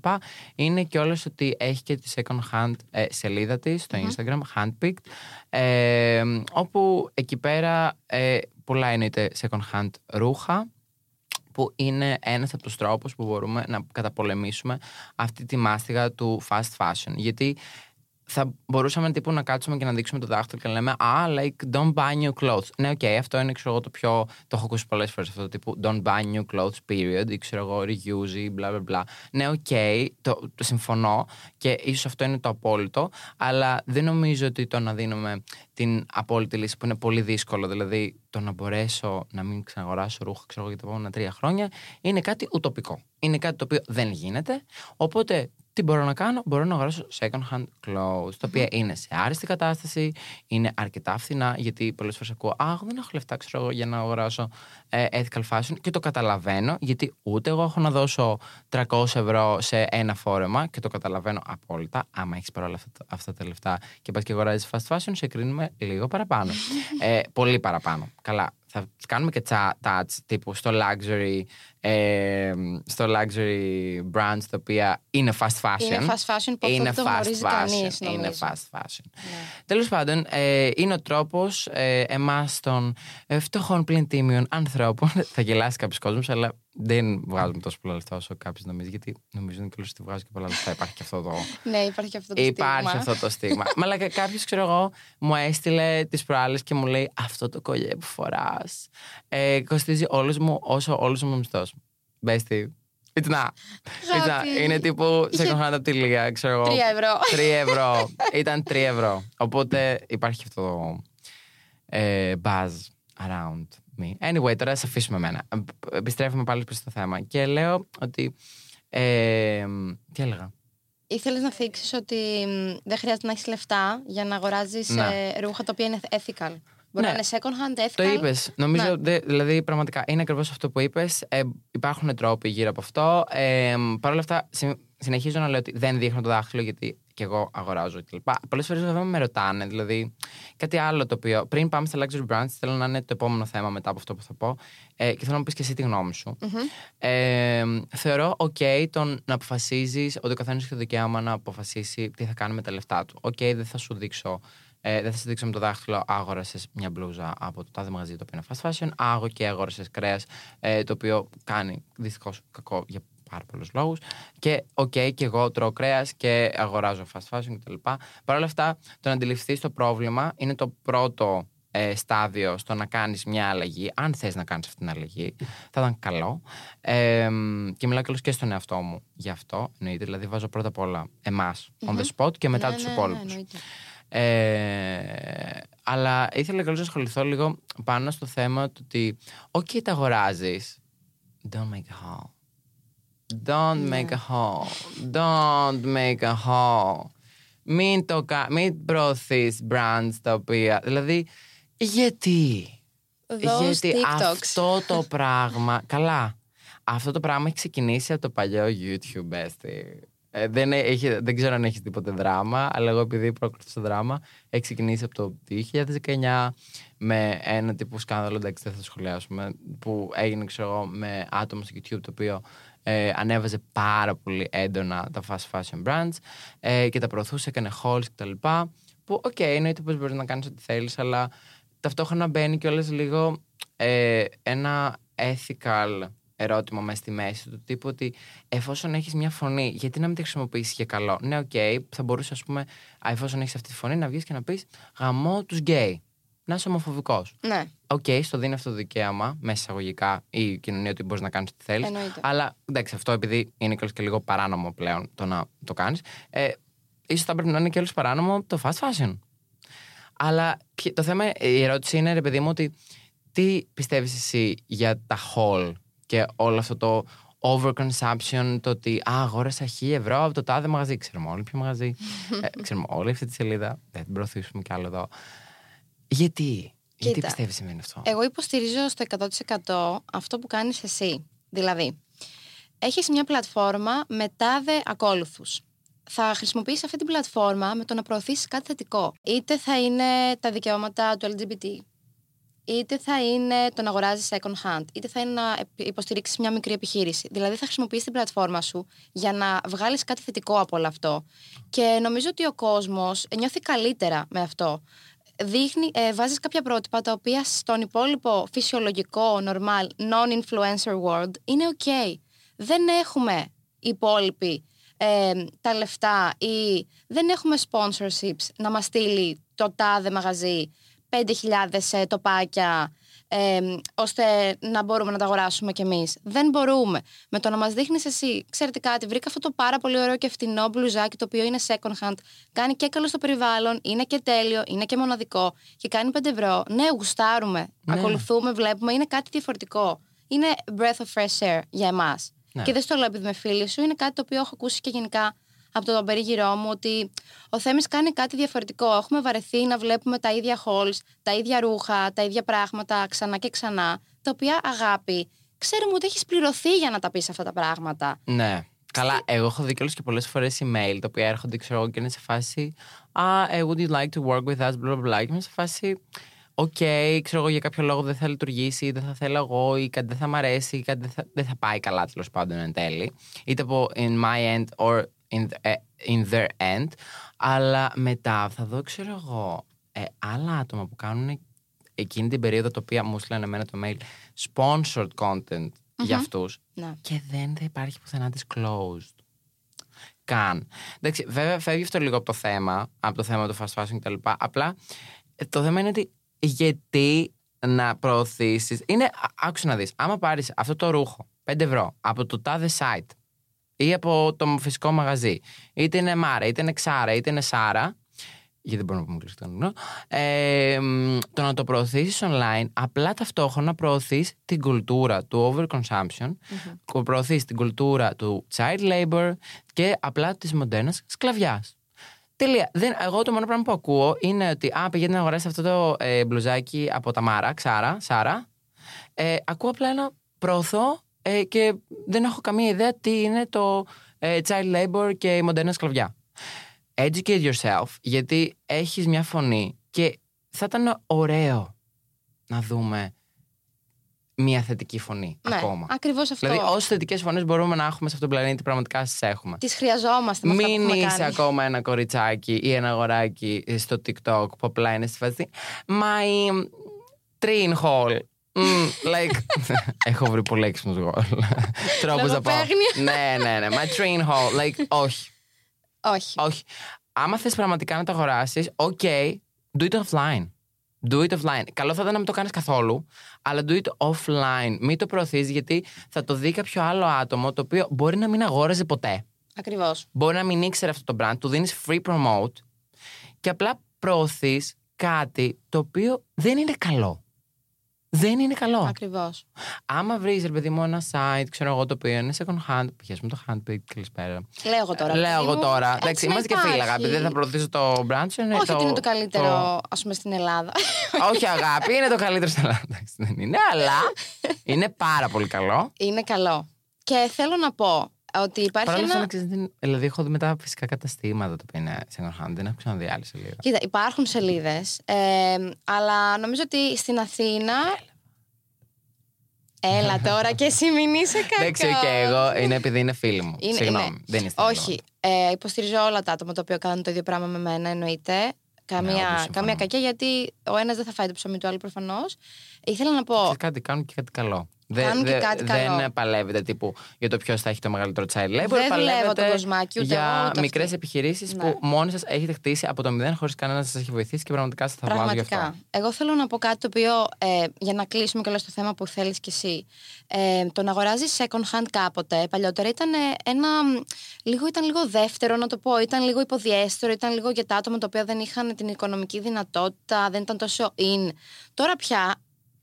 είναι και όλες ότι έχει και τη second hand ε, σελίδα της στο Instagram, handpicked, ε, όπου εκεί πέρα ε, πολλά εννοείται second hand ρούχα, που είναι ένας από τους τρόπους που μπορούμε να καταπολεμήσουμε αυτή τη μάστιγα του fast fashion. Γιατί θα μπορούσαμε τύπου να κάτσουμε και να δείξουμε το δάχτυλο και να λέμε Α, like, don't buy new clothes. Ναι, οκ, αυτό είναι ξέρω εγώ, το πιο. Το έχω ακούσει πολλές φορές αυτό το τύπου Don't buy new clothes, period. Ή ξέρω εγώ, reuse ή bla bla bla. Ναι, οκ, το, το συμφωνώ και ίσως αυτό είναι το απόλυτο, αλλά δεν νομίζω ότι το να δίνουμε την απόλυτη λύση που είναι πολύ δύσκολο, δηλαδή το να μπορέσω να μην ξαναγοράσω ρούχα ξέρω εγώ, για τα επόμενα τρία χρόνια, είναι κάτι ουτοπικό. Είναι κάτι το οποίο δεν γίνεται. Οπότε τι μπορώ να κάνω, μπορώ να αγοράσω second hand clothes, τα οποία είναι σε άριστη κατάσταση, είναι αρκετά φθηνά, γιατί πολλές φορές ακούω Α, εγώ δεν έχω λεφτά, ξέρω εγώ, για να αγοράσω ε, ethical fashion και το καταλαβαίνω, γιατί ούτε εγώ έχω να δώσω 300 ευρώ σε ένα φόρεμα και το καταλαβαίνω απόλυτα. Άμα έχεις παρόλα αυτά, τα- αυτά τα λεφτά και πας και αγοράζεις fast fashion, σε κρίνουμε λίγο παραπάνω. ε, πολύ παραπάνω. Καλά. Θα κάνουμε και τσα- touch τύπου στο luxury, ε, στο luxury brands τα οποία είναι fast fashion. Είναι fast fashion που αυτό Είναι δεν το fast γνωρίζει fashion. κανείς, Είναι νομίζω. fast fashion. Ναι. Τέλος πάντων, ε, είναι ο τρόπος ε, εμάς των ε, φτωχών πλην τίμιων ανθρώπων. *laughs* θα γελάσει κάποιος κόσμος, αλλά δεν βγάζουμε τόσο πολλά λεφτά όσο κάποιος νομίζει. Γιατί νομίζουν και ότι βγάζουν και πολλά λεφτά. Υπάρχει και αυτό το. *laughs* Ναι, υπάρχει αυτό το Υπάρχει στίγμα. αυτό το στίγμα. *laughs* Μα αλλά κάποιος, ξέρω εγώ, μου έστειλε τις προάλλες και μου λέει Αυτό το κολλιέ που φοράς ε, κοστίζει όλους μου όσο όλο μου μισθός. Μπέστη. It's not. It's not. Αγάπη. Είναι τύπου σε Είχε- κομμάτι από τη Λία, ξέρω εγώ. Τρία ευρώ. 3 *laughs* ευρώ. Ήταν 3 ευρώ. Οπότε υπάρχει αυτό το ε, buzz around me. Anyway, τώρα θα αφήσουμε εμένα. Ε, Επιστρέφουμε πάλι προς το θέμα. Και λέω ότι. Ε, τι έλεγα; Ήθελες να θίξεις ότι μ, δεν χρειάζεται να έχεις λεφτά για να αγοράζεις Ναι. ρούχα τα οποία είναι ethical. Μπορεί Ναι. να είναι second hand, ethical. Το είπες. Νομίζω, Ναι. δε- δηλαδή, πραγματικά είναι ακριβώς αυτό που είπες. Ε, υπάρχουν τρόποι γύρω από αυτό. Ε, Παρ' όλα αυτά, συ- συνεχίζω να λέω ότι δεν δείχνω το δάχτυλο γιατί και εγώ αγοράζω κλπ. Πολλές φορές βέβαια με ρωτάνε. Δηλαδή, κάτι άλλο το οποίο. Πριν πάμε στα luxury brands, θέλω να είναι το επόμενο θέμα μετά από αυτό που θα πω. Ε, και θέλω να μου πεις και εσύ τη γνώμη σου. Ε, θεωρώ OK το να αποφασίζεις ότι ο καθένας έχει το δικαίωμα να αποφασίσει τι θα κάνει με τα λεφτά του. OK, δεν θα σου δείξω. Ε, δεν θα σου δείξω με το δάχτυλο, αγόρασες μια μπλούζα από το τάδε μαγαζί το οποίο είναι fast fashion. Άγω και αγόρασες κρέας, ε, το οποίο κάνει δυστυχώς κακό για πάρα πολλούς λόγους. Και οκ, και εγώ τρώω κρέας και αγοράζω fast fashion κτλ. Παρ' όλα αυτά, το να αντιληφθείς το πρόβλημα είναι το πρώτο ε, στάδιο στο να κάνεις μια αλλαγή, αν θες να κάνεις αυτή την αλλαγή, θα ήταν καλό. Ε, και μιλάω κιόλας και στον εαυτό μου γι' αυτό, εννοείται. Δηλαδή βάζω πρώτα απ' όλα εμάς, on the spot και μετά Ναι, τους ναι, ναι, υπόλοιπους. εννοείται. Ε, αλλά ήθελα κιόλας να ασχοληθώ λίγο πάνω στο θέμα του ότι, οκ, τα αγοράζεις. Don't make a haul. Don't Ναι. make a haul. Don't make a haul. Μην, το, κα- μην προωθείς brands τα οποία. Δηλαδή, γιατί; Those γιατί TikToks. αυτό το πράγμα. Καλά. Αυτό το πράγμα έχει ξεκινήσει από το παλιό YouTube, έστει. Ε, δεν, έχει, δεν ξέρω αν έχεις τίποτε δράμα, αλλά εγώ επειδή προκροτήσω δράμα, έχει ξεκινήσει από το 2019 με ένα τύπου σκάνδαλο, εντάξει δεν θα το σχολιάσουμε, που έγινε ξέρω εγώ με άτομο στο YouTube το οποίο ε, ανέβαζε πάρα πολύ έντονα τα fast fashion brands ε, και τα προωθούσε, έκανε hauls κτλ. Που, οκ, εννοείται πως μπορείς να κάνεις ό,τι θέλεις, αλλά ταυτόχρονα μπαίνει κιόλας λίγο ε, ένα ethical ερώτημα μέσα στη μέση του τύπου ότι εφόσον έχεις μια φωνή, γιατί να μην τη χρησιμοποιήσεις για καλό; Ναι, οκ, θα μπορούσες ας πούμε, α, εφόσον έχεις αυτή τη φωνή, να βγεις και να πεις γαμώ τους γκέι. Να είσαι ομοφοβικός. Ναι, Οκ, στο δίνει αυτό το δικαίωμα, μέσα εισαγωγικά, η κοινωνία ότι μπορείς να κάνεις ό,τι θέλεις. Εννοείται. Αλλά εντάξει, αυτό επειδή είναι κιόλας και λίγο παράνομο πλέον το να το κάνεις, ε, ίσως θα πρέπει να είναι κιόλας παράνομο το fast fashion. Αλλά ποιο- το θέμα, η ερώτηση είναι, ρε παιδί μου, ότι τι πιστεύεις εσύ για τα haul και όλο αυτό το overconsumption, το ότι α, αγόρασα χι ευρώ από το τάδε μαγαζί. Ξέρουμε όλοι ποιο μαγαζί. ε, ξέρουμε όλη αυτή τη σελίδα. Δεν την προωθήσουμε κι άλλο εδώ. Γιατί, γιατί Κοίτα, πιστεύεις σημαίνει αυτό; Εγώ υποστηρίζω στο 100% αυτό που κάνεις εσύ. Δηλαδή, έχεις μια πλατφόρμα με τάδε ακόλουθους. Θα χρησιμοποιήσεις αυτή την πλατφόρμα με το να προωθήσεις κάτι θετικό. Είτε θα είναι τα δικαιώματα του LGBT, είτε θα είναι το να αγοράζεις second hand, είτε θα είναι να επι- υποστηρίξεις μια μικρή επιχείρηση. Δηλαδή, θα χρησιμοποιήσεις την πλατφόρμα σου για να βγάλεις κάτι θετικό από όλο αυτό. Και νομίζω ότι ο κόσμος νιώθει καλύτερα με αυτό. Δείχνει, ε, βάζεις κάποια πρότυπα τα οποία στον υπόλοιπο φυσιολογικό, normal, non-influencer world είναι ok. Δεν έχουμε υπόλοιποι ε, τα λεφτά ή δεν έχουμε sponsorships να μας στείλει το τάδε μαγαζί 5.000 τοπάκια ε, ώστε να μπορούμε να τα αγοράσουμε κι εμείς. Δεν μπορούμε. Με το να μας δείχνεις εσύ, ξέρετε κάτι, βρήκα αυτό το πάρα πολύ ωραίο και φτηνό μπλουζάκι το οποίο είναι second hand, κάνει και καλό στο περιβάλλον, είναι και τέλειο, είναι και μοναδικό και κάνει 5 ευρώ. Ναι, γουστάρουμε, Ναι. ακολουθούμε, βλέπουμε, είναι κάτι διαφορετικό. Είναι breath of fresh air για εμάς. Ναι. Και δεν στο λέω επειδή είμαι φίλη σου, είναι κάτι το οποίο έχω ακούσει και γενικά από τον περίγυρό μου ότι ο Θέμης κάνει κάτι διαφορετικό. Έχουμε βαρεθεί να βλέπουμε τα ίδια halls, τα ίδια ρούχα, τα ίδια πράγματα ξανά και ξανά, τα οποία αγάπη. Ξέρουμε ότι έχεις πληρωθεί για να τα πεις αυτά τα πράγματα. Ναι. Καλά, εγώ έχω δει κιόλας και πολλές φορές email τα οποία έρχονται, ξέρω εγώ, και είναι σε φάση Α, ε, would you like to work with us, blah, blah, blah. Και είμαι σε φάση Οκ, ξέρω εγώ για κάποιο λόγο δεν θα λειτουργήσει, ή δεν θα θέλω εγώ, ή κάτι δεν θα μ' αρέσει, ή κάτι δεν θα, δεν θα πάει καλά τέλος πάντων εν τέλει. Είτε από in my end or in, the- ε, in their end. Αλλά μετά θα δω, ξέρω εγώ, ε, άλλα άτομα που κάνουν εκείνη την περίοδο το οποία μου στείλανε εμένα το mail sponsored content για αυτούς Ναι. και δεν θα υπάρχει πουθενά disclosed. Καν. Εντάξει, βέβαια φεύγει αυτό λίγο από το θέμα, από το θέμα του fast fashion κτλ. Απλά ε, το θέμα είναι ότι γιατί να προωθήσεις. Είναι, α- άκουσε να δεις, άμα πάρεις αυτό το ρούχο 5 ευρώ από το τάδε site ή από το φυσικό μαγαζί, είτε είναι Μάρα, είτε είναι Ξάρα, είτε είναι Σάρα, γιατί δεν μπορώ να πούμε κλειστό νου, ε, μ, το να το προωθήσεις online, απλά ταυτόχρονα προωθείς την κουλτούρα του overconsumption, mm προωθείς την κουλτούρα του child labor και απλά της μοντέρνας σκλαβιάς. Τελεία. Δεν, εγώ το μόνο πράγμα που ακούω είναι ότι α, πηγαίνει να αγοράσει αυτό το ε, μπλουζάκι από τα Μάρα, Ξάρα, Σάρα. Ε, ακούω απλά ένα προωθώ ε, και δεν έχω καμία ιδέα τι είναι το ε, child labor και η μοντέρνα σκλαβιά. Educate yourself, γιατί έχεις μια φωνή και θα ήταν ωραίο να δούμε μια θετική φωνή Ναι, ακόμα. ακριβώς αυτό. Δηλαδή, όσες θετικές φωνές μπορούμε να έχουμε σε αυτόν τον πλανήτη, πραγματικά τι έχουμε. Τις χρειαζόμαστε με αυτά που Μην έχουμε είσαι κάνει. ακόμα ένα κοριτσάκι ή ένα αγοράκι στο TikTok που απλά είναι στη φάση My train hall Mm, like, έχω βρει πολύ έξυπνο γκολ. Τρόπο να πω. Λογοπαίγνια. ναι, ναι, ναι. My train hole. Like, όχι. Όχι. όχι. Άμα θες πραγματικά να το αγοράσεις, OK, do it offline. Do it offline. Καλό θα ήταν να μην το κάνεις καθόλου, αλλά do it offline. Μην το προωθείς γιατί θα το δει κάποιο άλλο άτομο το οποίο μπορεί να μην αγόραζε ποτέ. Ακριβώς. Μπορεί να μην ήξερε αυτό το brand, του δίνεις free promote και απλά προωθείς κάτι το οποίο δεν είναι καλό. Δεν είναι καλό. Ακριβώς. Άμα βρεις, ρε παιδί μου, ένα site, ξέρω εγώ, το οποίο είναι second hand. Πιες μου το handpick, καλησπέρα. Λέω εγώ τώρα. Λέω παιδί εγώ μου, τώρα. έτσι Εντάξει, να είμαστε και φίλοι, υπάρχει. αγάπη. Δεν θα προωθήσω το brand σου. Είναι Όχι το, ότι είναι το καλύτερο, ας πούμε, στην Ελλάδα. *laughs* Όχι, αγάπη, είναι το καλύτερο στην Ελλάδα. Εντάξει, Δεν είναι, αλλά είναι πάρα πολύ καλό. είναι καλό. Και θέλω να πω ότι υπάρχει Παρ' όλα αυτά, ένα. να ξέρεις, δεν- δηλαδή, έχω δει μετά φυσικά καταστήματα τα οποία είναι second hand. Δεν έχω ξαναδεί άλλη σελίδα. Κοίτα, υπάρχουν σελίδες. αλλά νομίζω ότι στην Αθήνα. Έλα *laughs* τώρα και εσύ μην είσαι κακός. Εντάξει, και εγώ είναι επειδή είναι φίλοι μου. Είναι- Συγγνώμη, είναι. δεν είστε Όχι. Ε, υποστηρίζω όλα τα άτομα τα οποία κάνουν το ίδιο πράγμα με μένα, εννοείται. Ναι, όντως, Καμία, συμφωνώ. καμία κακία, γιατί ο ένας δεν θα φάει το ψωμί του άλλου προφανώς. Ήθελα να πω. Ξέρεις κάτι, κάνουν και κάτι καλό. Κάνουν και κάτι καλό. Δεν παλεύετε τύπου για το ποιος θα έχει το μεγαλύτερο child labor. Δεν δουλεύω παλεύετε το κοσμάκι, ούτε εγώ, για ούτε μικρές αυτή. επιχειρήσεις Ναι. που μόνοι σας έχετε χτίσει από το μηδέν χωρίς κανένας να σας έχει βοηθήσει και πραγματικά σας θαυμάζω γι' αυτό. Πραγματικά. Εγώ θέλω να πω κάτι το οποίο, ε, για να κλείσουμε και όλο το θέμα που θέλεις κι εσύ. Ε, το να αγοράζεις second hand κάποτε, παλιότερα ήταν ε, ένα. Λίγο, ήταν λίγο δεύτερο, να το πω. Ήταν λίγο υποδιέστερο, ήταν λίγο για τα άτομα τα οποία δεν είχαν την οικονομική δυνατότητα, δεν ήταν τόσο in. Τώρα πια,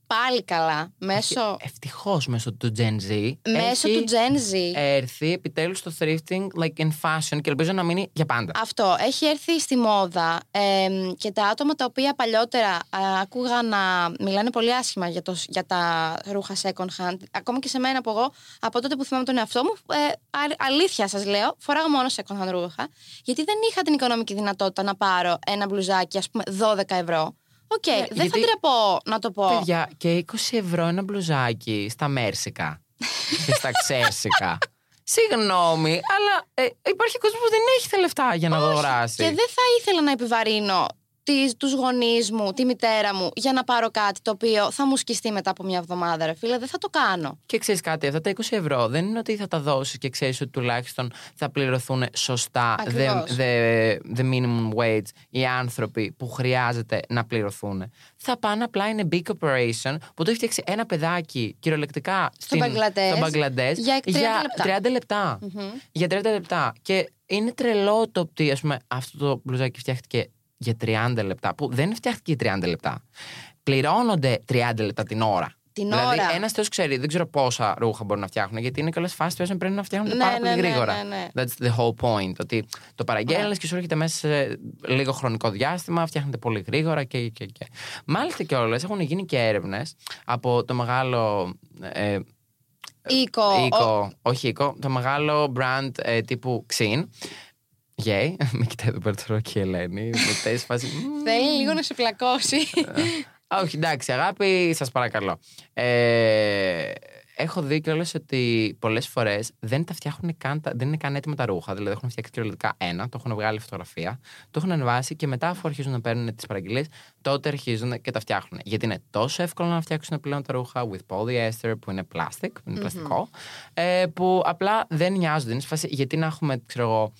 πάλι καλά, μέσω, Ευτυχώς μέσω του Gen Z. μέσω έχει του Gen Z. έρθει επιτέλους το thrifting like in fashion και ελπίζω να μείνει για πάντα. Αυτό έχει έρθει στη μόδα ε, και τα άτομα τα οποία παλιότερα α, ακούγα να μιλάνε πολύ άσχημα για, το, για τα ρούχα second hand, ακόμα και σε μένα που εγώ από τότε που θυμάμαι τον εαυτό μου, ε, α- αλήθεια σας λέω, φοράγα μόνο second hand ρούχα, γιατί δεν είχα την οικονομική δυνατότητα να πάρω ένα μπλουζάκι, ας πούμε 12 ευρώ. Οκ, Ναι, δεν γιατί- θα ντραπώ να το πω. Παιδιά, και 20 ευρώ ένα μπλουζάκι στα Bershka *laughs* και στα ξε-Bershka. Συγγνώμη, αλλά ε, υπάρχει κόσμος που δεν έχει τα λεφτά για να αγοράσει. Και δεν θα ήθελα να επιβαρύνω τις, τους γονείς μου, τη μητέρα μου, για να πάρω κάτι το οποίο θα μου σκιστεί μετά από μια εβδομάδα, ρε φίλε. Δεν θα το κάνω. Και ξέρεις κάτι, αυτά τα 20 ευρώ δεν είναι ότι θα τα δώσεις και ξέρεις ότι τουλάχιστον θα πληρωθούν σωστά the, Ακριβώς. the, the minimum wage οι άνθρωποι που χρειάζεται να πληρωθούν. Θα πάνε απλά είναι big operation που το έχει φτιάξει ένα παιδάκι κυριολεκτικά στην- Μπαγκλαντές στο Μπαγκλαντές για 30 λεπτά. 30 λεπτά. Για 30 λεπτά. Και είναι τρελό το ότι ας πούμε, αυτό το μπλουζάκι φτιάχτηκε για 30 λεπτά, που δεν φτιάχτηκε για 30 λεπτά. Πληρώνονται 30 λεπτά την ώρα. Την δηλαδή, ώρα. ένας θεός ξέρει, δεν ξέρω πόσα ρούχα μπορούν να φτιάχνουν, γιατί είναι καλές φάσεις που πρέπει να φτιάχνουν Ναι, πάρα ναι, πολύ ναι, γρήγορα. ναι, ναι. That's the whole point. Ότι το παραγγέλνει και σου έρχεται μέσα σε λίγο χρονικό διάστημα, φτιάχνεται πολύ γρήγορα και. και, και. Μάλιστα κιόλας έχουν γίνει και έρευνες από το μεγάλο. Ε, Οίκο. ο- οίκο, όχι οίκο, το μεγάλο brand ε, τύπου Xin. Γεια, *laughs* με κοιτάει εδώ πέρα τώρα και η Ελένη. Με κοιτάει σε φάση. «Μμμ». Θέλει λίγο να σε πλακώσει. Όχι, εντάξει, αγάπη, σας παρακαλώ. Ε, έχω δει κιόλας ότι πολλές φορές δεν τα φτιάχνουν καν, τα- δεν είναι καν έτοιμα τα ρούχα. Δηλαδή έχουν φτιάξει κυριολεκτικά ένα, το έχουν βγάλει φωτογραφία, το έχουν ανεβάσει και μετά, αφού αρχίζουν να παίρνουν τις παραγγελίες, τότε αρχίζουν και τα φτιάχνουν. Γιατί είναι τόσο εύκολο να φτιάξουν πλέον τα ρούχα with polyester που είναι plastic, που ειναι πλαστικό, ε, που απλά δεν νοιάζονται. Είναι σε φάση, γιατί να έχουμε, ξέρω εγώ.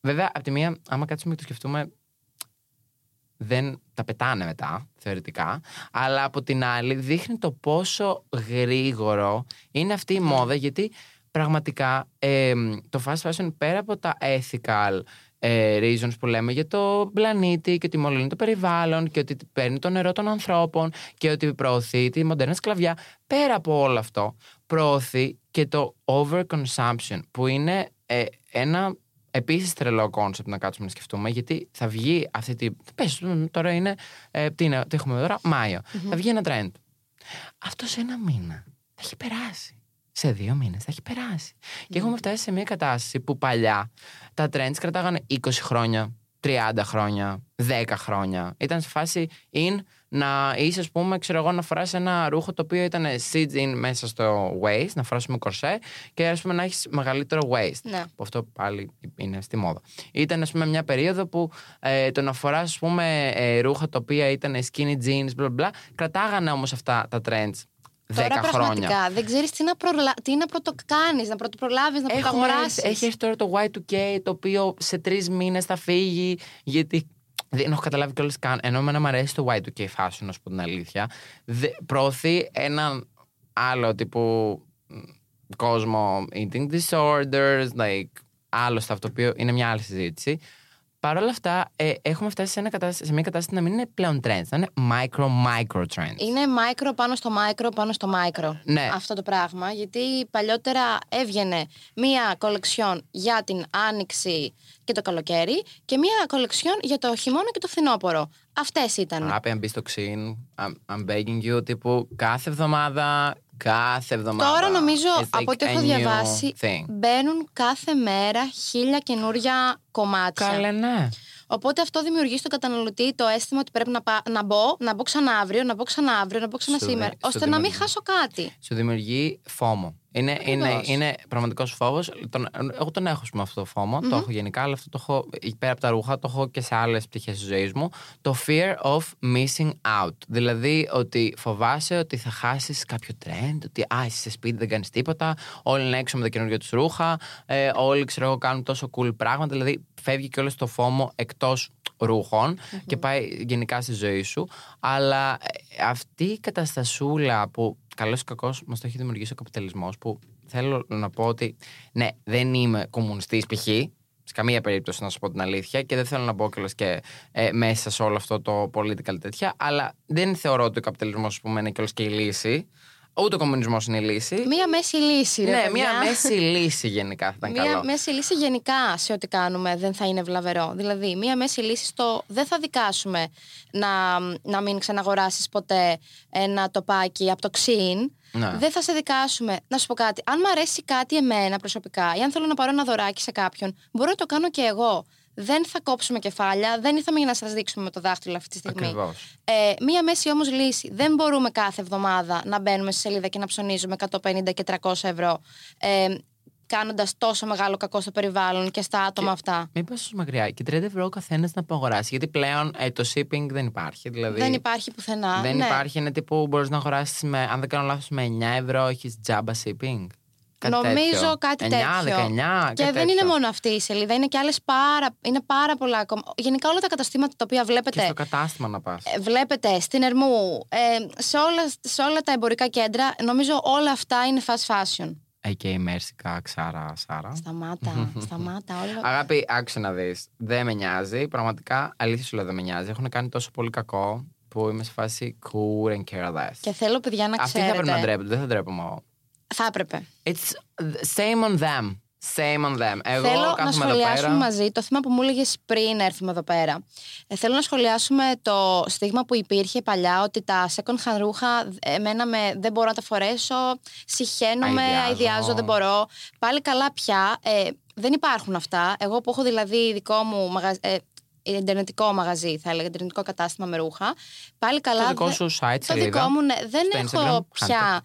Βέβαια, από τη μία, άμα κάτσουμε και το σκεφτούμε, δεν τα πετάνε μετά, θεωρητικά. Αλλά από την άλλη δείχνει το πόσο γρήγορο είναι αυτή η μόδα, γιατί πραγματικά ε, το fast fashion πέρα από τα ethical ε, reasons που λέμε για το πλανήτη και ότι μολύνει το περιβάλλον και ότι παίρνει το νερό των ανθρώπων και ότι προωθεί τη μοντέρνα σκλαβιά, πέρα από όλο αυτό προωθεί και το overconsumption που είναι ε, ένα Επίσης τρελό concept να κάτσουμε να σκεφτούμε, γιατί θα βγει αυτή τη. Πες, τώρα είναι. Ε, τι, είναι τι έχουμε τώρα, Μάιο. Θα βγει ένα trend. Αυτό σε ένα μήνα θα έχει περάσει. Σε δύο μήνες θα έχει περάσει. Και έχουμε φτάσει σε μια κατάσταση που παλιά τα trends κρατάγανε 20 χρόνια, 30 χρόνια, 10 χρόνια. Ήταν σε φάση in να είσαι, ας πούμε, ξέρω εγώ, να φοράς ένα ρούχο το οποίο ήταν sit in μέσα στο waist, να φοράς με κορσέ και ας πούμε να έχεις μεγαλύτερο waist. Ναι. Που αυτό πάλι είναι στη μόδα. Ήταν, ας πούμε, μια περίοδο που ε, το να φοράς, ας πούμε, ε, ρούχα τα οποία ήταν skinny jeans, bla bla, κρατάγανε όμως αυτά τα trends 10 Τώρα χρόνια. πραγματικά δεν ξέρεις τι να, προλα... τι να πρωτοκάνει, να πρωτοπρολάβεις, να Έχουμε, πρωτοαγοράσει. έχει έρθει τώρα το Y2K το οποίο σε τρεις μήνες θα φύγει γιατί δεν έχω καταλάβει κιόλας καν. Ενώ εμένα μου αρέσει το Y2K fashion, να σου πω την αλήθεια. Δε, προωθεί έναν άλλο τύπου μ, κόσμο eating disorders, like άλλο stuff το οποίο είναι μια άλλη συζήτηση. Παρ' όλα αυτά, ε, έχουμε φτάσει σε, ένα κατάσταση, σε μια κατάσταση να μην είναι πλέον trends, να είναι micro-micro trends. Είναι micro πάνω στο micro πάνω στο micro. Ναι. Αυτό το πράγμα. Γιατί παλιότερα έβγαινε μία κολεξιόν για την άνοιξη και το καλοκαίρι και μία κολεξιόν για το χειμώνα και το φθινόπωρο. Αυτές ήταν. Αγάπη, αν μπεις στο ξύν, I'm, I'm begging you, τύπου κάθε εβδομάδα, κάθε εβδομάδα. Τώρα νομίζω it's like από ό,τι a έχω new διαβάσει thing. μπαίνουν κάθε μέρα χίλια καινούρια κομμάτια. Καλέ, ναι. Οπότε αυτό δημιουργεί στον καταναλωτή το αίσθημα ότι πρέπει να, πά- να μπω, να μπω ξανά αύριο, να μπω ξανά αύριο, να μπω ξανά Σου δε- σήμερα, σου ώστε να μην δημιουργεί. χάσω κάτι. Σου δημιουργεί φόμο. Είναι, είναι, Ακριβώς. είναι πραγματικός φόβος. Εγώ τον έχω με αυτό το φομο Το έχω γενικά, αλλά αυτό το έχω πέρα από τα ρούχα, το έχω και σε άλλες πτυχές της ζωής μου. Το fear of missing out. Δηλαδή ότι φοβάσαι ότι θα χάσεις κάποιο trend, ότι α, είσαι σε σπίτι, δεν κάνεις τίποτα. Όλοι είναι έξω με τα καινούργια τους ρούχα. Ε, όλοι ξέρω εγώ κάνουν τόσο cool πράγματα. Δηλαδή φεύγει και όλο το φόμο εκτός ρουχων και πάει γενικά στη ζωή σου. Αλλά ε, αυτή η καταστασούλα που καλός ή κακός μας το έχει δημιουργήσει ο καπιταλισμός, που θέλω να πω ότι ναι, δεν είμαι κομμουνιστής π.χ. Σε καμία περίπτωση να σου πω την αλήθεια και δεν θέλω να μπω κιόλας και ε, μέσα σε όλο αυτό το political τέτοια. Αλλά δεν θεωρώ ότι ο καπιταλισμός, ας πούμε, είναι κιόλας και η λύση. Ούτε ο κομμουνισμός είναι η λύση. Μία μέση λύση, ρε ναι, παιδιά. μία μέση λύση γενικά θα ήταν Μία καλό. μέση λύση γενικά σε ό,τι κάνουμε δεν θα είναι βλαβερό. Δηλαδή, μία μέση λύση στο δεν θα δικάσουμε να, να μην ξαναγοράσεις ποτέ ένα τοπάκι από το ξύν. Ναι. Δεν θα σε δικάσουμε. Να σου πω κάτι. Αν μου αρέσει κάτι εμένα προσωπικά ή αν θέλω να πάρω ένα δωράκι σε κάποιον, μπορώ να το κάνω και εγώ. Δεν θα κόψουμε κεφάλια, δεν ήρθαμε για να σας δείξουμε με το δάχτυλο αυτή τη στιγμή. Ακριβώς. Ε, μία μέση όμως λύση. Δεν μπορούμε κάθε εβδομάδα να μπαίνουμε στη σελίδα και να ψωνίζουμε 150 και 300 ευρώ. Ε, Κάνοντας τόσο μεγάλο κακό στο περιβάλλον και στα άτομα αυτά. Μην πα τόσο μακριά. Και 30 ευρώ ο καθένας να αγοράσει. Γιατί πλέον ε, το shipping δεν υπάρχει. Δηλαδή, Δεν υπάρχει πουθενά. Δεν ναι. υπάρχει. Είναι τύπου μπορείς να αγοράσεις με, αν δεν κάνω λάθος, με 9 ευρώ έχεις τζάμπα shipping. Κάτι Νομίζω τέτοιο. κάτι 9, τέτοιο. 19, Και κάτι δεν είναι τέτοιο. μόνο αυτή η σελίδα, είναι και άλλες πάρα, είναι πάρα πολλά ακόμα. Γενικά όλα τα καταστήματα τα οποία Και βλέπετε. στο κατάστημα να πας. ε, Βλέπετε στην Ερμού, ε, σε, όλα, σε όλα τα εμπορικά κέντρα, νομίζω όλα αυτά είναι fast fashion. AK Μέρσικα, Ξάρα, Σάρα. Σταμάτα, *laughs* σταμάτα. Όλα... Αγάπη, άκουσε να δεις. Δεν με νοιάζει. Πραγματικά, αλήθεια σου λέω, δεν με νοιάζει. Έχουν κάνει τόσο πολύ κακό που είμαι σε φάση cool and care less. Και θέλω, παιδιά, να Αυτοί θα πρέπει να ξέρετε. ντρέπονται. Δεν θα ντρέπομαι εγώ. Θα έπρεπε. It's same on them. Same on them. Εγώ θέλω να κάθομαι εδώ σχολιάσουμε πέρα. μαζί το θέμα που μου έλεγες πριν έρθουμε εδώ πέρα. Ε, θέλω να σχολιάσουμε το στίγμα που υπήρχε παλιά ότι τα second hand ρούχα εμένα με, δεν μπορώ να τα φορέσω, συχαίνομαι, Αηδιάζω. αειδιάζω, δεν μπορώ. Πάλι καλά πια. Ε, δεν υπάρχουν αυτά. Εγώ που έχω δηλαδή δικό μου μαγαζί. Ε, Ιντερνετικό μαγαζί, θα έλεγα, ιντερνετικό κατάστημα με ρούχα. Πάλι καλά. Το δικό δε- σου site, Το σελίδα. δικό μου, ναι. Δεν Στο έχω Instagram, πια.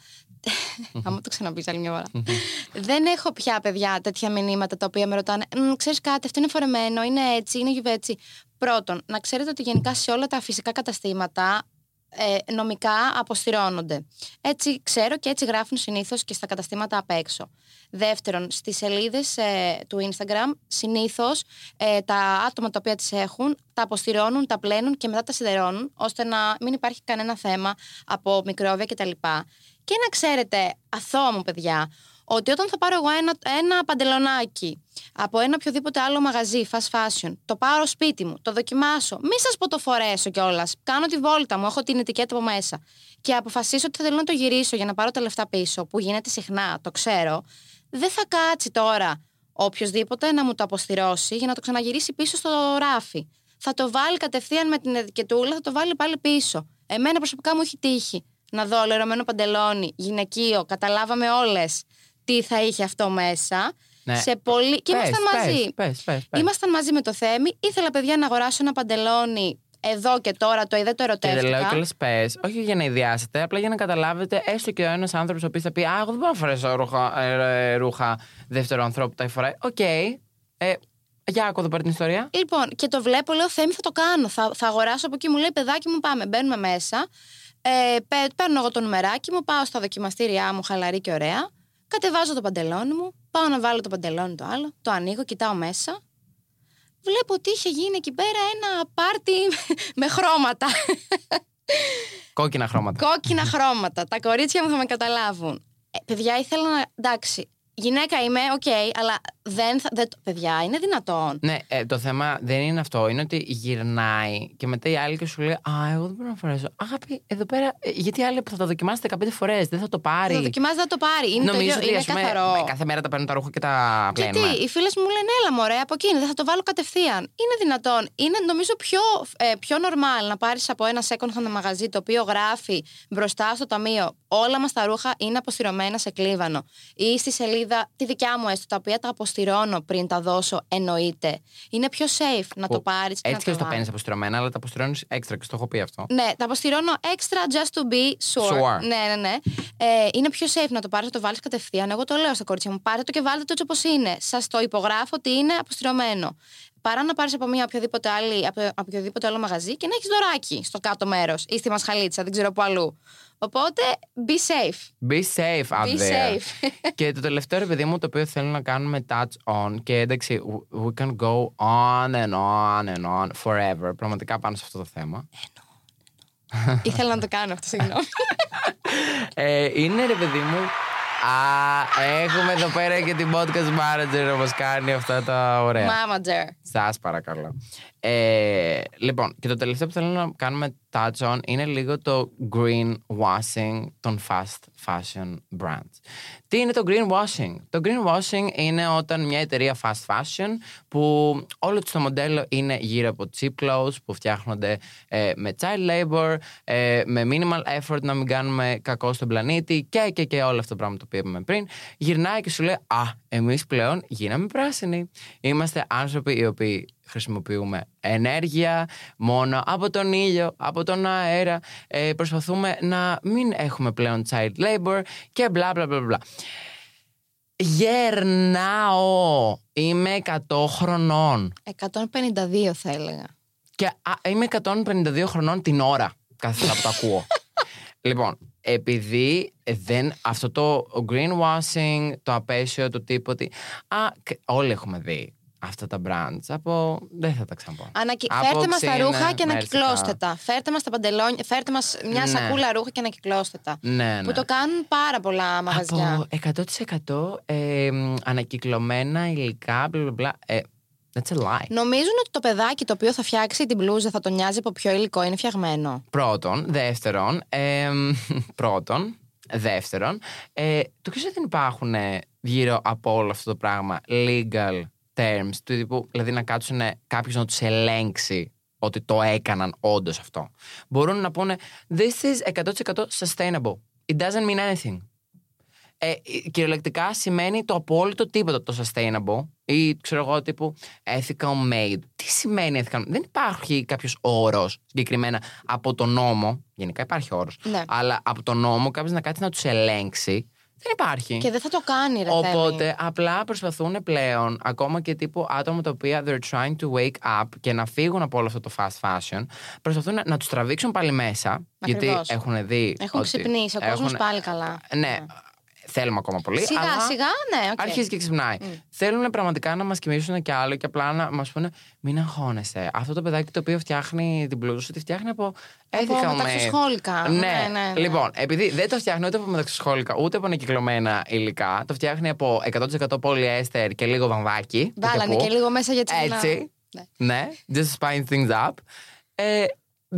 *laughs* Αν το ξαναπείς άλλη μια ώρα. Δεν έχω πια παιδιά τέτοια μηνύματα τα οποία με ρωτάνε. Ξέρεις κάτι, αυτό είναι φορεμένο, είναι έτσι, είναι γιουβέτσι. Πρώτον, να ξέρετε ότι γενικά σε όλα τα φυσικά καταστήματα ε, νομικά αποστηρώνονται. Έτσι ξέρω και έτσι γράφουν συνήθως και στα καταστήματα απ' έξω. Δεύτερον, στις σελίδες ε, του Instagram συνήθως ε, τα άτομα τα οποία τις έχουν τα αποστηρώνουν, τα πλένουν και μετά τα σιδερώνουν ώστε να μην υπάρχει κανένα θέμα από μικρόβια κτλ. Και να ξέρετε, αθώο μου παιδιά, ότι όταν θα πάρω εγώ ένα, ένα παντελονάκι από ένα οποιοδήποτε άλλο μαγαζί, fast fashion, το πάρω σπίτι μου, το δοκιμάσω, μη σας πω το φορέσω κιόλας. Κάνω τη βόλτα μου, έχω την ετικέτα από μέσα. Και αποφασίσω ότι θέλω να το γυρίσω για να πάρω τα λεφτά πίσω, που γίνεται συχνά, το ξέρω. Δεν θα κάτσει τώρα οποιοδήποτε να μου το αποστηρώσει για να το ξαναγυρίσει πίσω στο ράφι. Θα το βάλει κατευθείαν με την ετικετούλα, θα το βάλει πάλι πίσω. Εμένα προσωπικά μου έχει τύχει να δω λερωμένο παντελόνι, γυναικείο, καταλάβαμε όλες τι θα είχε αυτό μέσα. Ναι. Σε πολύ... Και Πες, ήμασταν πες, μαζί. πες, πες, πες. Ήμασταν μαζί με το Θέμη. Ήθελα, παιδιά, να αγοράσω ένα παντελόνι εδώ και τώρα. Το είδε, το Και δεν ερωτεύτηκα. λέω κιόλα πες, όχι για να αηδιάσετε, απλά για να καταλάβετε έστω και ο ένας άνθρωπος ο οποίος θα πει Α, εγώ δεν μπορώ να φορέσω ρούχα, ε, ε, ρούχα δεύτερου ανθρώπου που τα έχει φορέσει. Οκ. Ε, για άκου εδώ πέρα την ιστορία. Λοιπόν, και το βλέπω, λέω Θέμη, θα το κάνω. Θα, θα αγοράσω από εκεί. Μου λέει, παιδάκι μου, πάμε. Μπαίνουμε μέσα. Ε, παι- παίρνω εγώ το νουμεράκι μου, πάω στα δοκιμαστήριά μου, χαλαρή και ωραία. Κατεβάζω το παντελόνι μου, πάω να βάλω το παντελόνι το άλλο, το ανοίγω, κοιτάω μέσα. Βλέπω ότι είχε γίνει εκεί πέρα ένα πάρτι *laughs* με χρώματα. Κόκκινα χρώματα. Κόκκινα χρώματα. Τα κορίτσια μου θα με καταλάβουν. Ε, παιδιά, ήθελα να. Εντάξει, γυναίκα είμαι, οκ, αλλά δεν θα. Δεν, το- παιδιά, είναι δυνατόν. Ναι, ε, το θέμα δεν είναι αυτό. Είναι ότι γυρνάει και μετά η άλλη και σου λέει Α, εγώ δεν μπορώ να φορέσω. Αγάπη, εδώ πέρα. ε, γιατί άλλοι που θα το δοκιμάσετε 15 φορές δεν θα το πάρει. Θα το δοκιμάζει, θα το πάρει. Είναι, το Νομίζω ίδιο, ότι είναι ας πούμε, καθαρό. κάθε μέρα τα παίρνω τα ρούχα και τα Γιατί πλένουμε. οι φίλες μου μου λένε, Έλα, μωρέ, από εκείνη, δεν θα το βάλω κατευθείαν. Είναι δυνατόν. Είναι νομίζω πιο, ε, πιο normal να πάρεις από ένα second hand μαγαζί το οποίο γράφει μπροστά στο ταμείο όλα μας τα ρούχα είναι αποστηρωμένα σε κλίβανο. Ή στη σελίδα, τη δικιά μου έστω, τα οποία τα αποστηρώνω πριν τα δώσω, εννοείται. Είναι πιο safe να το Που πάρεις και να Έτσι και το το παίρνεις βάλεις. αποστηρωμένα, αλλά τα αποστηρώνεις έξτρα και στο έχω πει αυτό. Ναι, τα αποστηρώνω extra just to be sure. Sure. Ναι, ναι, ναι. Ε, είναι πιο safe να το πάρεις, να το βάλεις κατευθείαν. Εγώ το λέω στα κορίτσια μου. Πάρτε το και βάλτε το έτσι όπως είναι. Σας το υπογράφω ότι είναι αποστηρωμένο. Παρά να πάρεις από, μια οποιοδήποτε άλλη, από, από οποιοδήποτε άλλο μαγαζί και να έχεις δωράκι στο κάτω μέρος ή στη μασχαλίτσα, δεν ξέρω πού αλλού. Οπότε be safe. Be safe out Be there. safe. *laughs* και το τελευταίο ρε παιδί μου το οποίο θέλω να κάνουμε touch on και εντάξει we can go on and on and on forever πραγματικά πάνω σε αυτό το θέμα Ήθελα να το κάνω αυτό, συγγνώμη. *laughs* ε, είναι ρε παιδί μου Α, έχουμε εδώ πέρα και την podcast manager όπως κάνει αυτά τα ωραία Mamager. Σας παρακαλώ. Ε, λοιπόν, και το τελευταίο που θέλω να κάνουμε touch on είναι λίγο το green washing των fast fashion brands. Τι είναι το green washing? Το green washing είναι όταν μια εταιρεία fast fashion που όλο τους το μοντέλο είναι γύρω από cheap clothes που φτιάχνονται ε, με child labor, ε, με minimal effort να μην κάνουμε κακό στον πλανήτη και, και, και όλο αυτό το πράγμα το οποίο είπαμε πριν. Γυρνάει και σου λέει «Α, εμείς πλέον γίναμε πράσινοι. Είμαστε άνθρωποι οι οποίοι χρησιμοποιούμε ενέργεια μόνο από τον ήλιο, από τον αέρα. Ε, προσπαθούμε να μην έχουμε πλέον child labor και μπλα μπλα μπλα μπλα. Γερνάω. Είμαι 100 χρονών. 152 θα έλεγα. Και α, είμαι 152 χρονών την ώρα κάθε φορά που το ακούω. *laughs* λοιπόν, επειδή δεν, αυτό το greenwashing, το απέσιο, το τίποτε. Α, και όλοι έχουμε δει αυτά τα brands από. Δεν θα τα ξαναπώ. Ανακοι... Από Φέρτε μας τα ξύνα, ρούχα και μέρσικα. ανακυκλώστε τα. Φέρτε μας τα παντελόνια, φέρτε μας μια Ναι. σακούλα ρούχα και ανακυκλώστε τα. Ναι, ναι. Που το κάνουν πάρα πολλά μαγαζιά. Από 100% ε, μ, ανακυκλωμένα υλικά, μπλα μπλα μπλα. Ε, that's a lie. Νομίζουν ότι το παιδάκι το οποίο θα φτιάξει την μπλούζα θα τον νοιάζει από ποιο υλικό είναι φτιαγμένο; Πρώτον. Δεύτερον. Ε, πρώτον. Δεύτερον. Ε, το ξέρω δεν υπάρχουν ε, γύρω από όλο αυτό το πράγμα legal terms. Του τύπου, δηλαδή να κάτσουν κάποιο να τους ελέγξει ότι το έκαναν όντως αυτό. Μπορούν να πούνε This is 100% sustainable. It doesn't mean anything. Ε, κυριολεκτικά σημαίνει το απόλυτο τίποτα το sustainable ή ξέρω εγώ τύπου ethical made. Τι σημαίνει ethical made; Δεν υπάρχει κάποιος όρος συγκεκριμένα από τον νόμο. Γενικά υπάρχει όρος. Ναι. Αλλά από τον νόμο κάποιος να κάτσει να τους ελέγξει. Δεν υπάρχει. Και δεν θα το κάνει, ρε Οπότε Θέμη. απλά προσπαθούν πλέον, ακόμα και τύπου άτομα τα οποία they're trying to wake up και να φύγουν από όλο αυτό το fast fashion, προσπαθούν να, να τους τραβήξουν πάλι μέσα. Ακριβώς. Γιατί έχουν δει. Έχουν ότι ξυπνήσει. Ο κόσμος έχουν- πάλι καλά. Ναι, θέλουμε ακόμα πολύ. Σιγά, αλλά σιγά, ναι, οκ. Αρχίζει και ξυπνάει. Θέλουν πραγματικά να μας κοιμήσουν κι άλλο και απλά να μας πούνε: Μην αγχώνεστε. Αυτό το παιδάκι το οποίο φτιάχνει την μπλούζα, τη φτιάχνει από Από ethical made. μεταξοσκώληκα. Ναι. Ναι, ναι, ναι. Λοιπόν, επειδή δεν το φτιάχνει ούτε από μεταξοσκώληκα ούτε από ανακυκλωμένα υλικά, το φτιάχνει από 100% πολυέστερ και λίγο βαμβάκι. που Βάλανε πω. και λίγο μέσα για να- Έτσι. Ναι. Ναι. Just spice things up. Ε,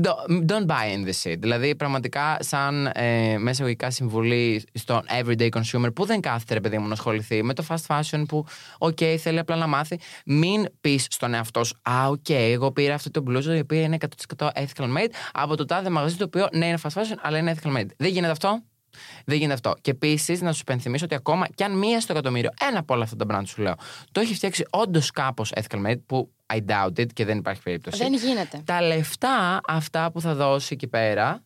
don't- Don't buy in this shit. Δηλαδή, πραγματικά, σαν ε, μέσα εγωγικά συμβουλή στον everyday consumer που δεν κάθεται, ρε παιδί μου, να ασχοληθεί με το fast fashion που, OK, θέλει απλά να μάθει, μην πεις στον εαυτό σου, Α, OK, εγώ πήρα αυτή το μπλούζο η οποία είναι 100% ethical made από το τάδε μαγαζί το οποίο ναι, είναι fast fashion, αλλά είναι ethical made. Δεν γίνεται αυτό. Δεν γίνεται αυτό. Και επίσης να σου υπενθυμίσω ότι ακόμα κι αν μία στο εκατομμύριο, ένα από όλα αυτά τα brand σου λέω, το έχει φτιάξει όντως κάπως ethical made, που I doubt it και δεν υπάρχει περίπτωση. Δεν γίνεται. Τα λεφτά αυτά που θα δώσει εκεί πέρα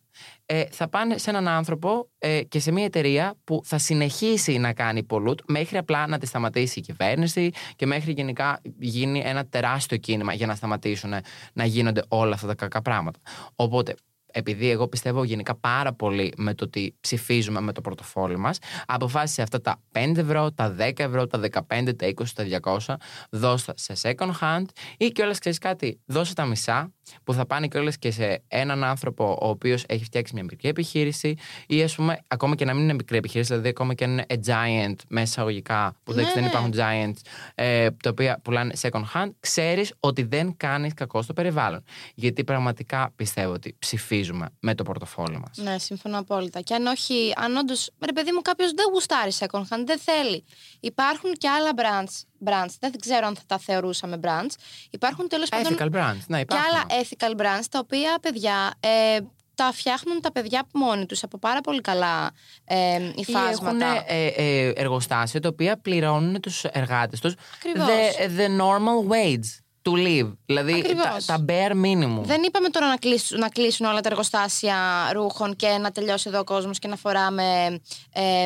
ε, θα πάνε σε έναν άνθρωπο ε, και σε μια εταιρεία που θα συνεχίσει να κάνει pollute μέχρι απλά να τη σταματήσει η κυβέρνηση και μέχρι γενικά γίνει ένα τεράστιο κίνημα για να σταματήσουν να γίνονται όλα αυτά τα κακά πράγματα. Οπότε επειδή εγώ πιστεύω γενικά πάρα πολύ με το ότι ψηφίζουμε με το πορτοφόλι μας, αποφάσισε αυτά τα 5 ευρώ, τα 10 ευρώ, τα 15, τα 20, τα 200, δώστα σε second hand ή κιόλας ξέρεις κάτι, δώσε τα μισά που θα πάνε κιόλας και σε έναν άνθρωπο ο οποίος έχει φτιάξει μια μικρή επιχείρηση ή ας πούμε ακόμα και να μην είναι μικρή επιχείρηση, δηλαδή ακόμα και αν είναι a giant μέσα εισαγωγικά, που Ναι, δεν ναι. υπάρχουν giants, ε, τα οποία πουλάνε second hand, ξέρεις ότι δεν κάνεις κακό στο περιβάλλον. Γιατί πραγματικά πιστεύω ότι ψηφίζουμε με το πορτοφόλι μας. Ναι, συμφωνώ απόλυτα. Και αν όχι, αν όντως, ρε παιδί μου, κάποιος δεν γουστάρει second hand, δεν θέλει. Υπάρχουν και άλλα brands, brands, δεν ξέρω αν θα τα θεωρούσαμε brands. Υπάρχουν τέλος πάντων Ethical brands. Ναι, και υπάρχουν. άλλα ethical brands, τα οποία παιδιά ε, τα φτιάχνουν τα παιδιά μόνοι τους από πάρα πολύ καλά ε, Ή έχουν υφάσματα. ε, ε, εργοστάσια τα οποία πληρώνουν τους εργάτες τους Ακριβώς. the, the normal wage to live. Δηλαδή τα, Ακριβώς. τα bare minimum. Δεν είπαμε τώρα να κλείσουν, να κλείσουν όλα τα εργοστάσια ρούχων και να τελειώσει εδώ ο κόσμος και να φοράμε. Ε,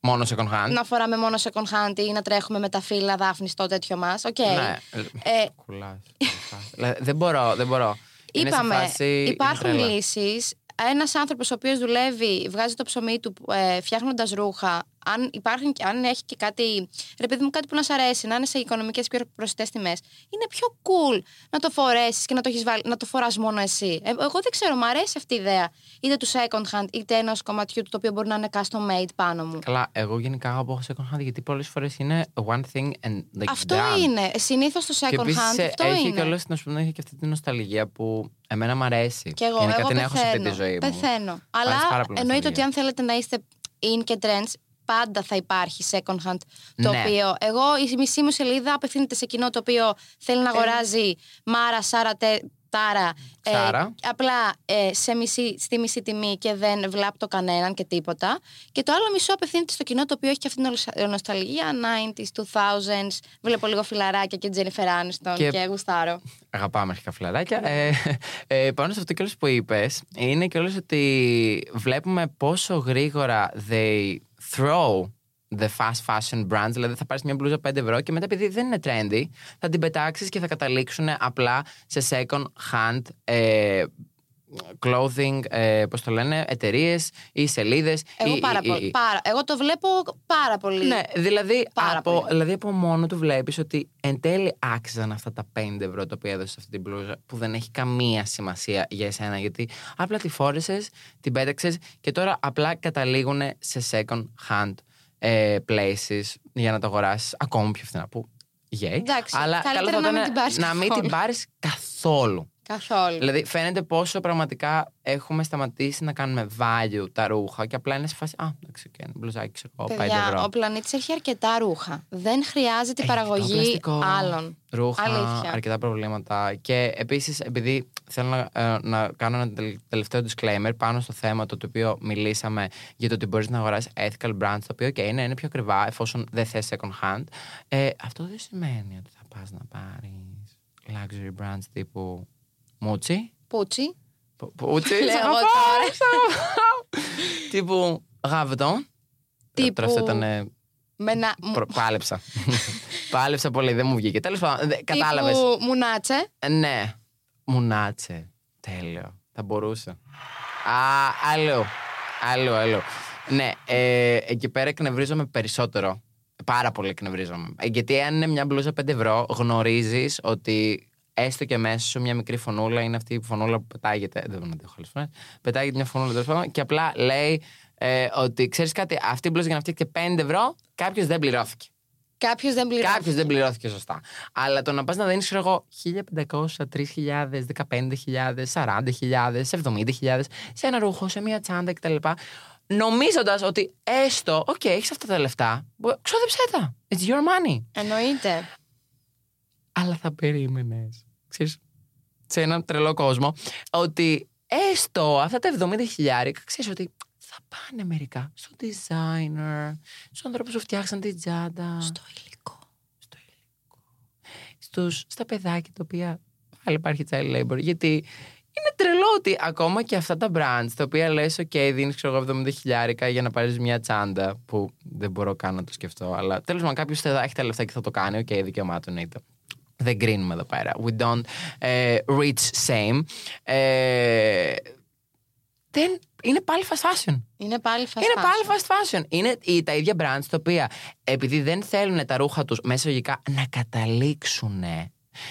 Μόνο second hand. να φοράμε μόνο second hand ή να τρέχουμε με τα φύλλα δάφνη στο τέτοιο μας. Οκ. Ναι. Ε, Κούλαρε, κούλαρε. Δηλαδή, δεν μπορώ, δεν μπορώ. Είναι σε Είπαμε, φάση, είναι υπάρχουν τρέλα. λύσεις. Ένας άνθρωπος ο οποίος δουλεύει, βγάζει το ψωμί του ε, φτιάχνοντας ρούχα, αν, υπάρχουν, και- αν έχει και κάτι, ρε παιδί μου, κάτι που να σ' αρέσει, να είναι σε οικονομικές πιο προσιτές τιμές, είναι πιο cool να το φορέσεις και να το, έχεις βάλει, να το φοράς μόνο εσύ. Ε, εγώ δεν ξέρω, μου αρέσει αυτή η ιδέα. Είτε του second hand, είτε ενός κομματιού του το οποίο μπορεί να είναι custom made πάνω μου. Καλά, εγώ γενικά αγαπώ second hand γιατί πολλές φορές είναι one thing and like αυτό done. είναι. Συνήθως το Και second επίσης, hand ε, αυτό έχει είναι. και όλες, να σου πω, έχει και αυτή την νοσταλγία που εμένα μου αρέσει. Και εγώ, Γενικά εγώ την έχω σε αυτή πεθαίνω. τη ζωή μου. Πεθαίνω. Μου Αλλά αρέσει πάρα πολύ η εννοείται ότι νοσταλγία. αν θέλετε να είστε in και trends, πάντα θα υπάρχει second hand. Το Ναι. οποίο εγώ, η μισή μου σελίδα απευθύνεται σε κοινό το οποίο θέλει Ε. να αγοράζει Μάρα, Σάρα, τε, Τάρα. ε, Ξάρα. απλά ε, σε μισή, στη μισή τιμή και δεν βλάπτω κανέναν και τίποτα. Και το άλλο μισό απευθύνεται στο κοινό το οποίο έχει και αυτή την νοσταλ- νοσταλγία 90s, 2000s. Βλέπω λίγο φιλαράκια και Jennifer Aniston Και- και, γουστάρω. Αγαπάμε αρχικά φιλαράκια. Ε, ε, πάνω σε αυτό κιόλας που είπες, είναι κιόλας ότι βλέπουμε πόσο γρήγορα they throw the fast fashion brands. Δηλαδή θα πάρεις μια μπλούζα 5 ευρώ και μετά επειδή δεν είναι trendy, θα την πετάξεις και θα καταλήξουν απλά σε second hand ε, clothing, ε, πώς το λένε, εταιρείες ή σελίδες. Εγώ, ή- πάρα ή- πολύ, ή- πάρα, εγώ το βλέπω πάρα πολύ. ναι, δηλαδή Πάρα από, πολύ. δηλαδή από μόνο του βλέπεις ότι εν τέλει άξιζαν αυτά τα 5 ευρώ τα οποία έδωσες αυτή την μπλούζα που δεν έχει καμία σημασία για εσένα. Γιατί απλά τη φόρεσες, την πέταξες και τώρα απλά καταλήγουν σε second hand ε, places για να το αγοράσεις ακόμα πιο φθηνά. Που yay. Εντάξει, Αλλά καλύτερα καλό θα να μην ήταν την πάρεις να μην την καθόλου. πάρεις καθόλου. Καθόλου. Δηλαδή, φαίνεται πόσο πραγματικά έχουμε σταματήσει να κάνουμε value τα ρούχα και απλά είναι σε φάση. Α, εντάξει, και ένα μπλουζάκι, ξέρω εγώ, 5 Παιδιά, ευρώ. ο πλανήτης έχει αρκετά ρούχα. Δεν χρειάζεται η Έχει παραγωγή το πλαστικό, άλλων. Ρούχα, Αλήθεια. αρκετά προβλήματα. Και επίσης, επειδή θέλω να, ε, να κάνω ένα τελ- τελευταίο disclaimer πάνω στο θέμα το, το οποίο μιλήσαμε για το ότι μπορείς να αγοράσεις ethical brands, το οποίο και είναι, είναι πιο ακριβά εφόσον δεν θες second hand. Ε, αυτό δεν σημαίνει ότι θα πας να πάρεις luxury brands τύπου Mucci. Πούτσι. Που- Πούτσι, Λέω σ' εγώ αγαπάω, τώρα. σ' αγαπάω. Τύπου Γαβδόν. Τύπου- Τώρα αυτό ήταν. ε, Με ένα. μου- προ- Πάλεψα. Πάλεψα πολύ, δεν μου βγήκε. Τέλος πάντων, κατάλαβε. Τύπου μουνάτσε. Ναι. Μουνάτσε. Τέλειο. Θα μπορούσε. Α, αλλού. Αλλού, αλλού. Ναι, ε, εκεί πέρα εκνευρίζομαι περισσότερο. Πάρα πολύ εκνευρίζομαι. Ε, Γιατί αν είναι μια μπλούζα 5 ευρώ, γνωρίζεις ότι έστω και μέσα σου μια μικρή φωνούλα είναι αυτή η φωνούλα που πετάγεται. Δεν μπορώ να αντέχω άλλες φορές. Πετάγεται μια φωνούλα τέλος πάντων και απλά λέει ε, ότι ξέρεις κάτι, αυτή η μπλούζα για να φτιάξει 5 ευρώ, κάποιος δεν πληρώθηκε. Κάποιος δεν πληρώνει. Κάποιος δεν πληρώθηκε σωστά. Αλλά το να πας να δίνεις, ξέρω εγώ, 1500, 3000, 15.000, 40.000, 70.000 σε ένα ρούχο, σε μια τσάντα κτλ. Νομίζοντας ότι έστω, οκ, έχεις αυτά τα λεφτά, μπο- ξόδεψέ τα. It's your money. Εννοείται. Αλλά θα περίμενες. Ξέρεις, σε έναν τρελό κόσμο, ότι έστω αυτά τα 70 χιλιάρικα, ξέρεις ότι θα πάνε μερικά στο designer, στους ανθρώπους που φτιάξαν την τσάντα. Στο υλικό. στο υλικό. Στους, στα παιδάκια τα οποία πάλι υπάρχει child labor. Γιατί είναι τρελό ότι ακόμα και αυτά τα brands τα οποία λες ok δίνεις ξέρω εγώ 70 χιλιάρικα για να πάρεις μια τσάντα που δεν μπορώ καν να το σκεφτώ αλλά τέλος πάντων κάποιος θα έχει τα λεφτά και θα το κάνει ok δικαιωμάτων εννοείται. Δεν κρίνουμε εδώ πέρα. We don't ε, reach same. Ε, δεν είναι πάλι fast fashion. Είναι πάλι fast είναι fashion. πάλι fast fashion. Είναι οι- τα ίδια brands τα οποία επειδή δεν θέλουν τα ρούχα τους μέσα λογικά να καταλήξουν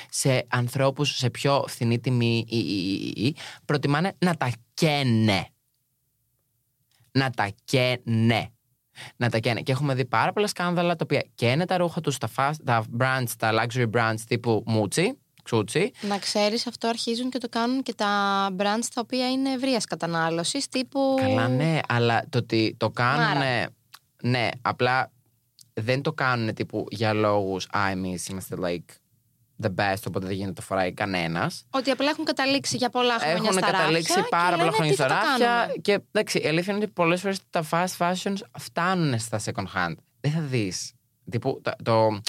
σε ανθρώπους σε πιο φθηνή τιμή ή, ή, ή, ή, προτιμάνε να τα καίνε. Να τα καίνε. Να τα καίνε. Και έχουμε δει πάρα πολλά σκάνδαλα τα οποία καίνε τα ρούχα τους, τα, fast, τα brands, τα luxury brands τύπου Mucci, Xucci, Να ξέρεις, αυτό αρχίζουν και το κάνουν και τα brands τα οποία είναι ευρείας κατανάλωσης, τύπου. Καλά, ναι, αλλά το ότι το κάνουν. Μάρα. Ναι, απλά δεν το κάνουν τύπου για λόγους. Α, εμείς είμαστε like the best, οπότε δεν γίνεται να το φοράει κανένας. Ότι απλά έχουν καταλήξει για πολλά χρόνια Έχουν στα ράφια καταλήξει και πάρα πολλά λένε, χρόνια «Τι στα θα το ράφια. κάνουμε». Και εντάξει, η αλήθεια είναι ότι πολλές φορές τα fast fashions φτάνουν στα second hand. Δεν θα δεις. Τύπου, το, το-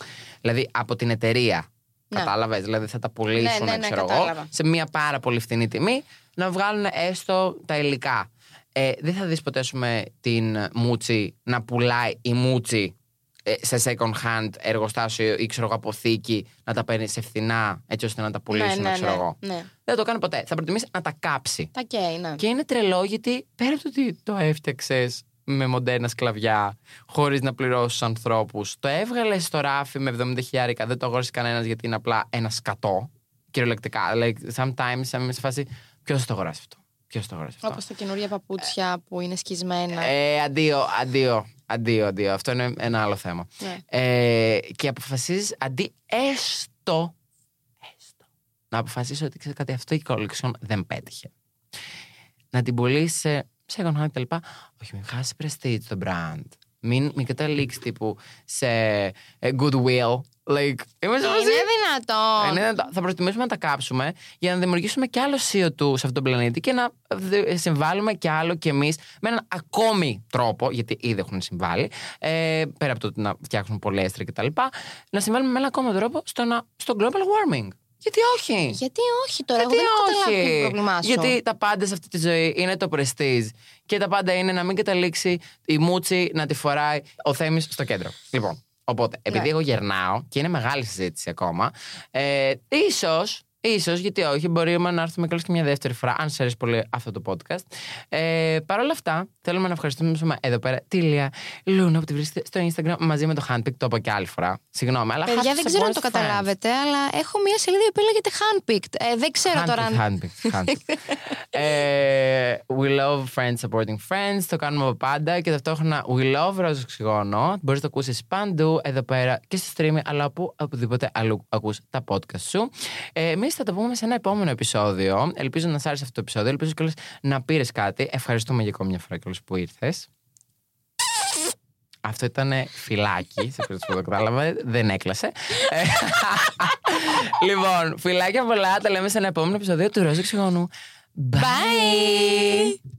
δηλαδή από την εταιρεία. Ναι. Κατάλαβες. Δηλαδή θα τα πουλήσουν, Ναι, ναι, ναι, ξέρω εγώ, κατάλαβα. σε μια πάρα πολύ φθηνή τιμή να βγάλουν έστω τα υλικά. Ε, δεν θα δεις ποτέ σου με την Μούτσι να πουλάει η Μούτσι ε, σε second hand εργοστάσιο ή ξέρω εγώ αποθήκη να τα παίρνεις σε φθηνά έτσι ώστε να τα πουλήσουν, ναι, ναι, ξέρω ναι, εγώ. ναι. Δεν θα το κάνει ποτέ. Θα προτιμήσεις να τα κάψει. Τα καίει, ναι. Και είναι τρελό γιατί πέρα από το ότι το έφτιαξες με μοντέρνα σκλαβιά, χωρίς να πληρώσεις του ανθρώπους, το έβγαλες στο ράφι με 70 χιλιάρικα, δεν το αγόρασε κανένας γιατί είναι απλά ένα σκατό. Κυριολεκτικά. Like, sometimes είμαι σε φάση. Ποιος θα το αγοράσει αυτό; Ποιος θα το αγοράσει αυτό; Όπως τα καινούργια παπούτσια που είναι σκισμένα. Ε, αντίο, αντίο. Αντίο, αντίο. Αυτό είναι ένα άλλο θέμα. Ναι. Ε, και αποφασίζεις αντί έστω, έστω να αποφασίσει ότι ξέρεις κάτι, αυτό η collection δεν πέτυχε. Να την πουλήσεις σε second hand κτλ. Όχι, μην χάσεις prestige το brand. Μην, μην καταλήξεις τύπου σε ε, goodwill. Like, είμαι σε φάση- Είναι δυνατόν. είναι δυνατό. Θα προτιμήσουμε να τα κάψουμε για να δημιουργήσουμε κι άλλο CO2 σε αυτόν τον πλανήτη και να δε- συμβάλλουμε κι άλλο κι εμείς με έναν ακόμη τρόπο, γιατί ήδη έχουν συμβάλει, ε, πέρα από το ότι να φτιάξουν πολέστρα κτλ., να συμβάλλουμε με έναν ακόμη τρόπο στο, να, στο global warming. Γιατί όχι; Γιατί όχι τώρα, Γιατί εγώ δεν έχω καταλάβει ποιο είναι το πρόβλημά σου. Γιατί τα πάντα σε αυτή τη ζωή είναι το prestige. Και τα πάντα είναι να μην καταλήξει η Μούτσι να τη φοράει ο Θέμης στο κέντρο. Λοιπόν, οπότε, επειδή Ναι. εγώ γερνάω και είναι μεγάλη συζήτηση ακόμα, ε, ίσως, ίσως, γιατί όχι, μπορούμε να έρθουμε καλώς και μια δεύτερη φορά, αν σε αρέσει πολύ αυτό το podcast. Ε, Παρ' όλα αυτά, θέλουμε να ευχαριστούμε εδώ πέρα τη Λία Λούνα που τη βρίσκεται στο Instagram μαζί με το handpick, το είπα και άλλη φορά. Συγγνώμη, αλλά Παιδιά, have δεν to ξέρω αν support το friends. καταλάβετε, αλλά έχω μία σελίδα που λέγεται handpicked. Ε, δεν ξέρω τώρα αν. Handpicked, handpicked. *laughs* ε, we love friends supporting friends. Το κάνουμε από πάντα και ταυτόχρονα we love ροζ οξυγόνο. Μπορείς να το ακούσεις παντού εδώ πέρα και στο stream, αλλά από οπουδήποτε αλλού ακούς τα podcast σου. Ε, Εμείς θα τα πούμε σε ένα επόμενο επεισόδιο. Ελπίζω να σ' άρεσε αυτό το επεισόδιο. Ελπίζω κιόλας να πήρες κάτι. Ευχαριστούμε για ακόμη μια φορά κιόλας που ήρθες. Αυτό ήταν φυλάκι, σε περίπτωση που το κατάλαβα, δεν έκλασε. Ε, λοιπόν, φυλάκια πολλά, τα λέμε σε ένα επόμενο επεισόδιο του Ροζ Οξυγόνου. Bye!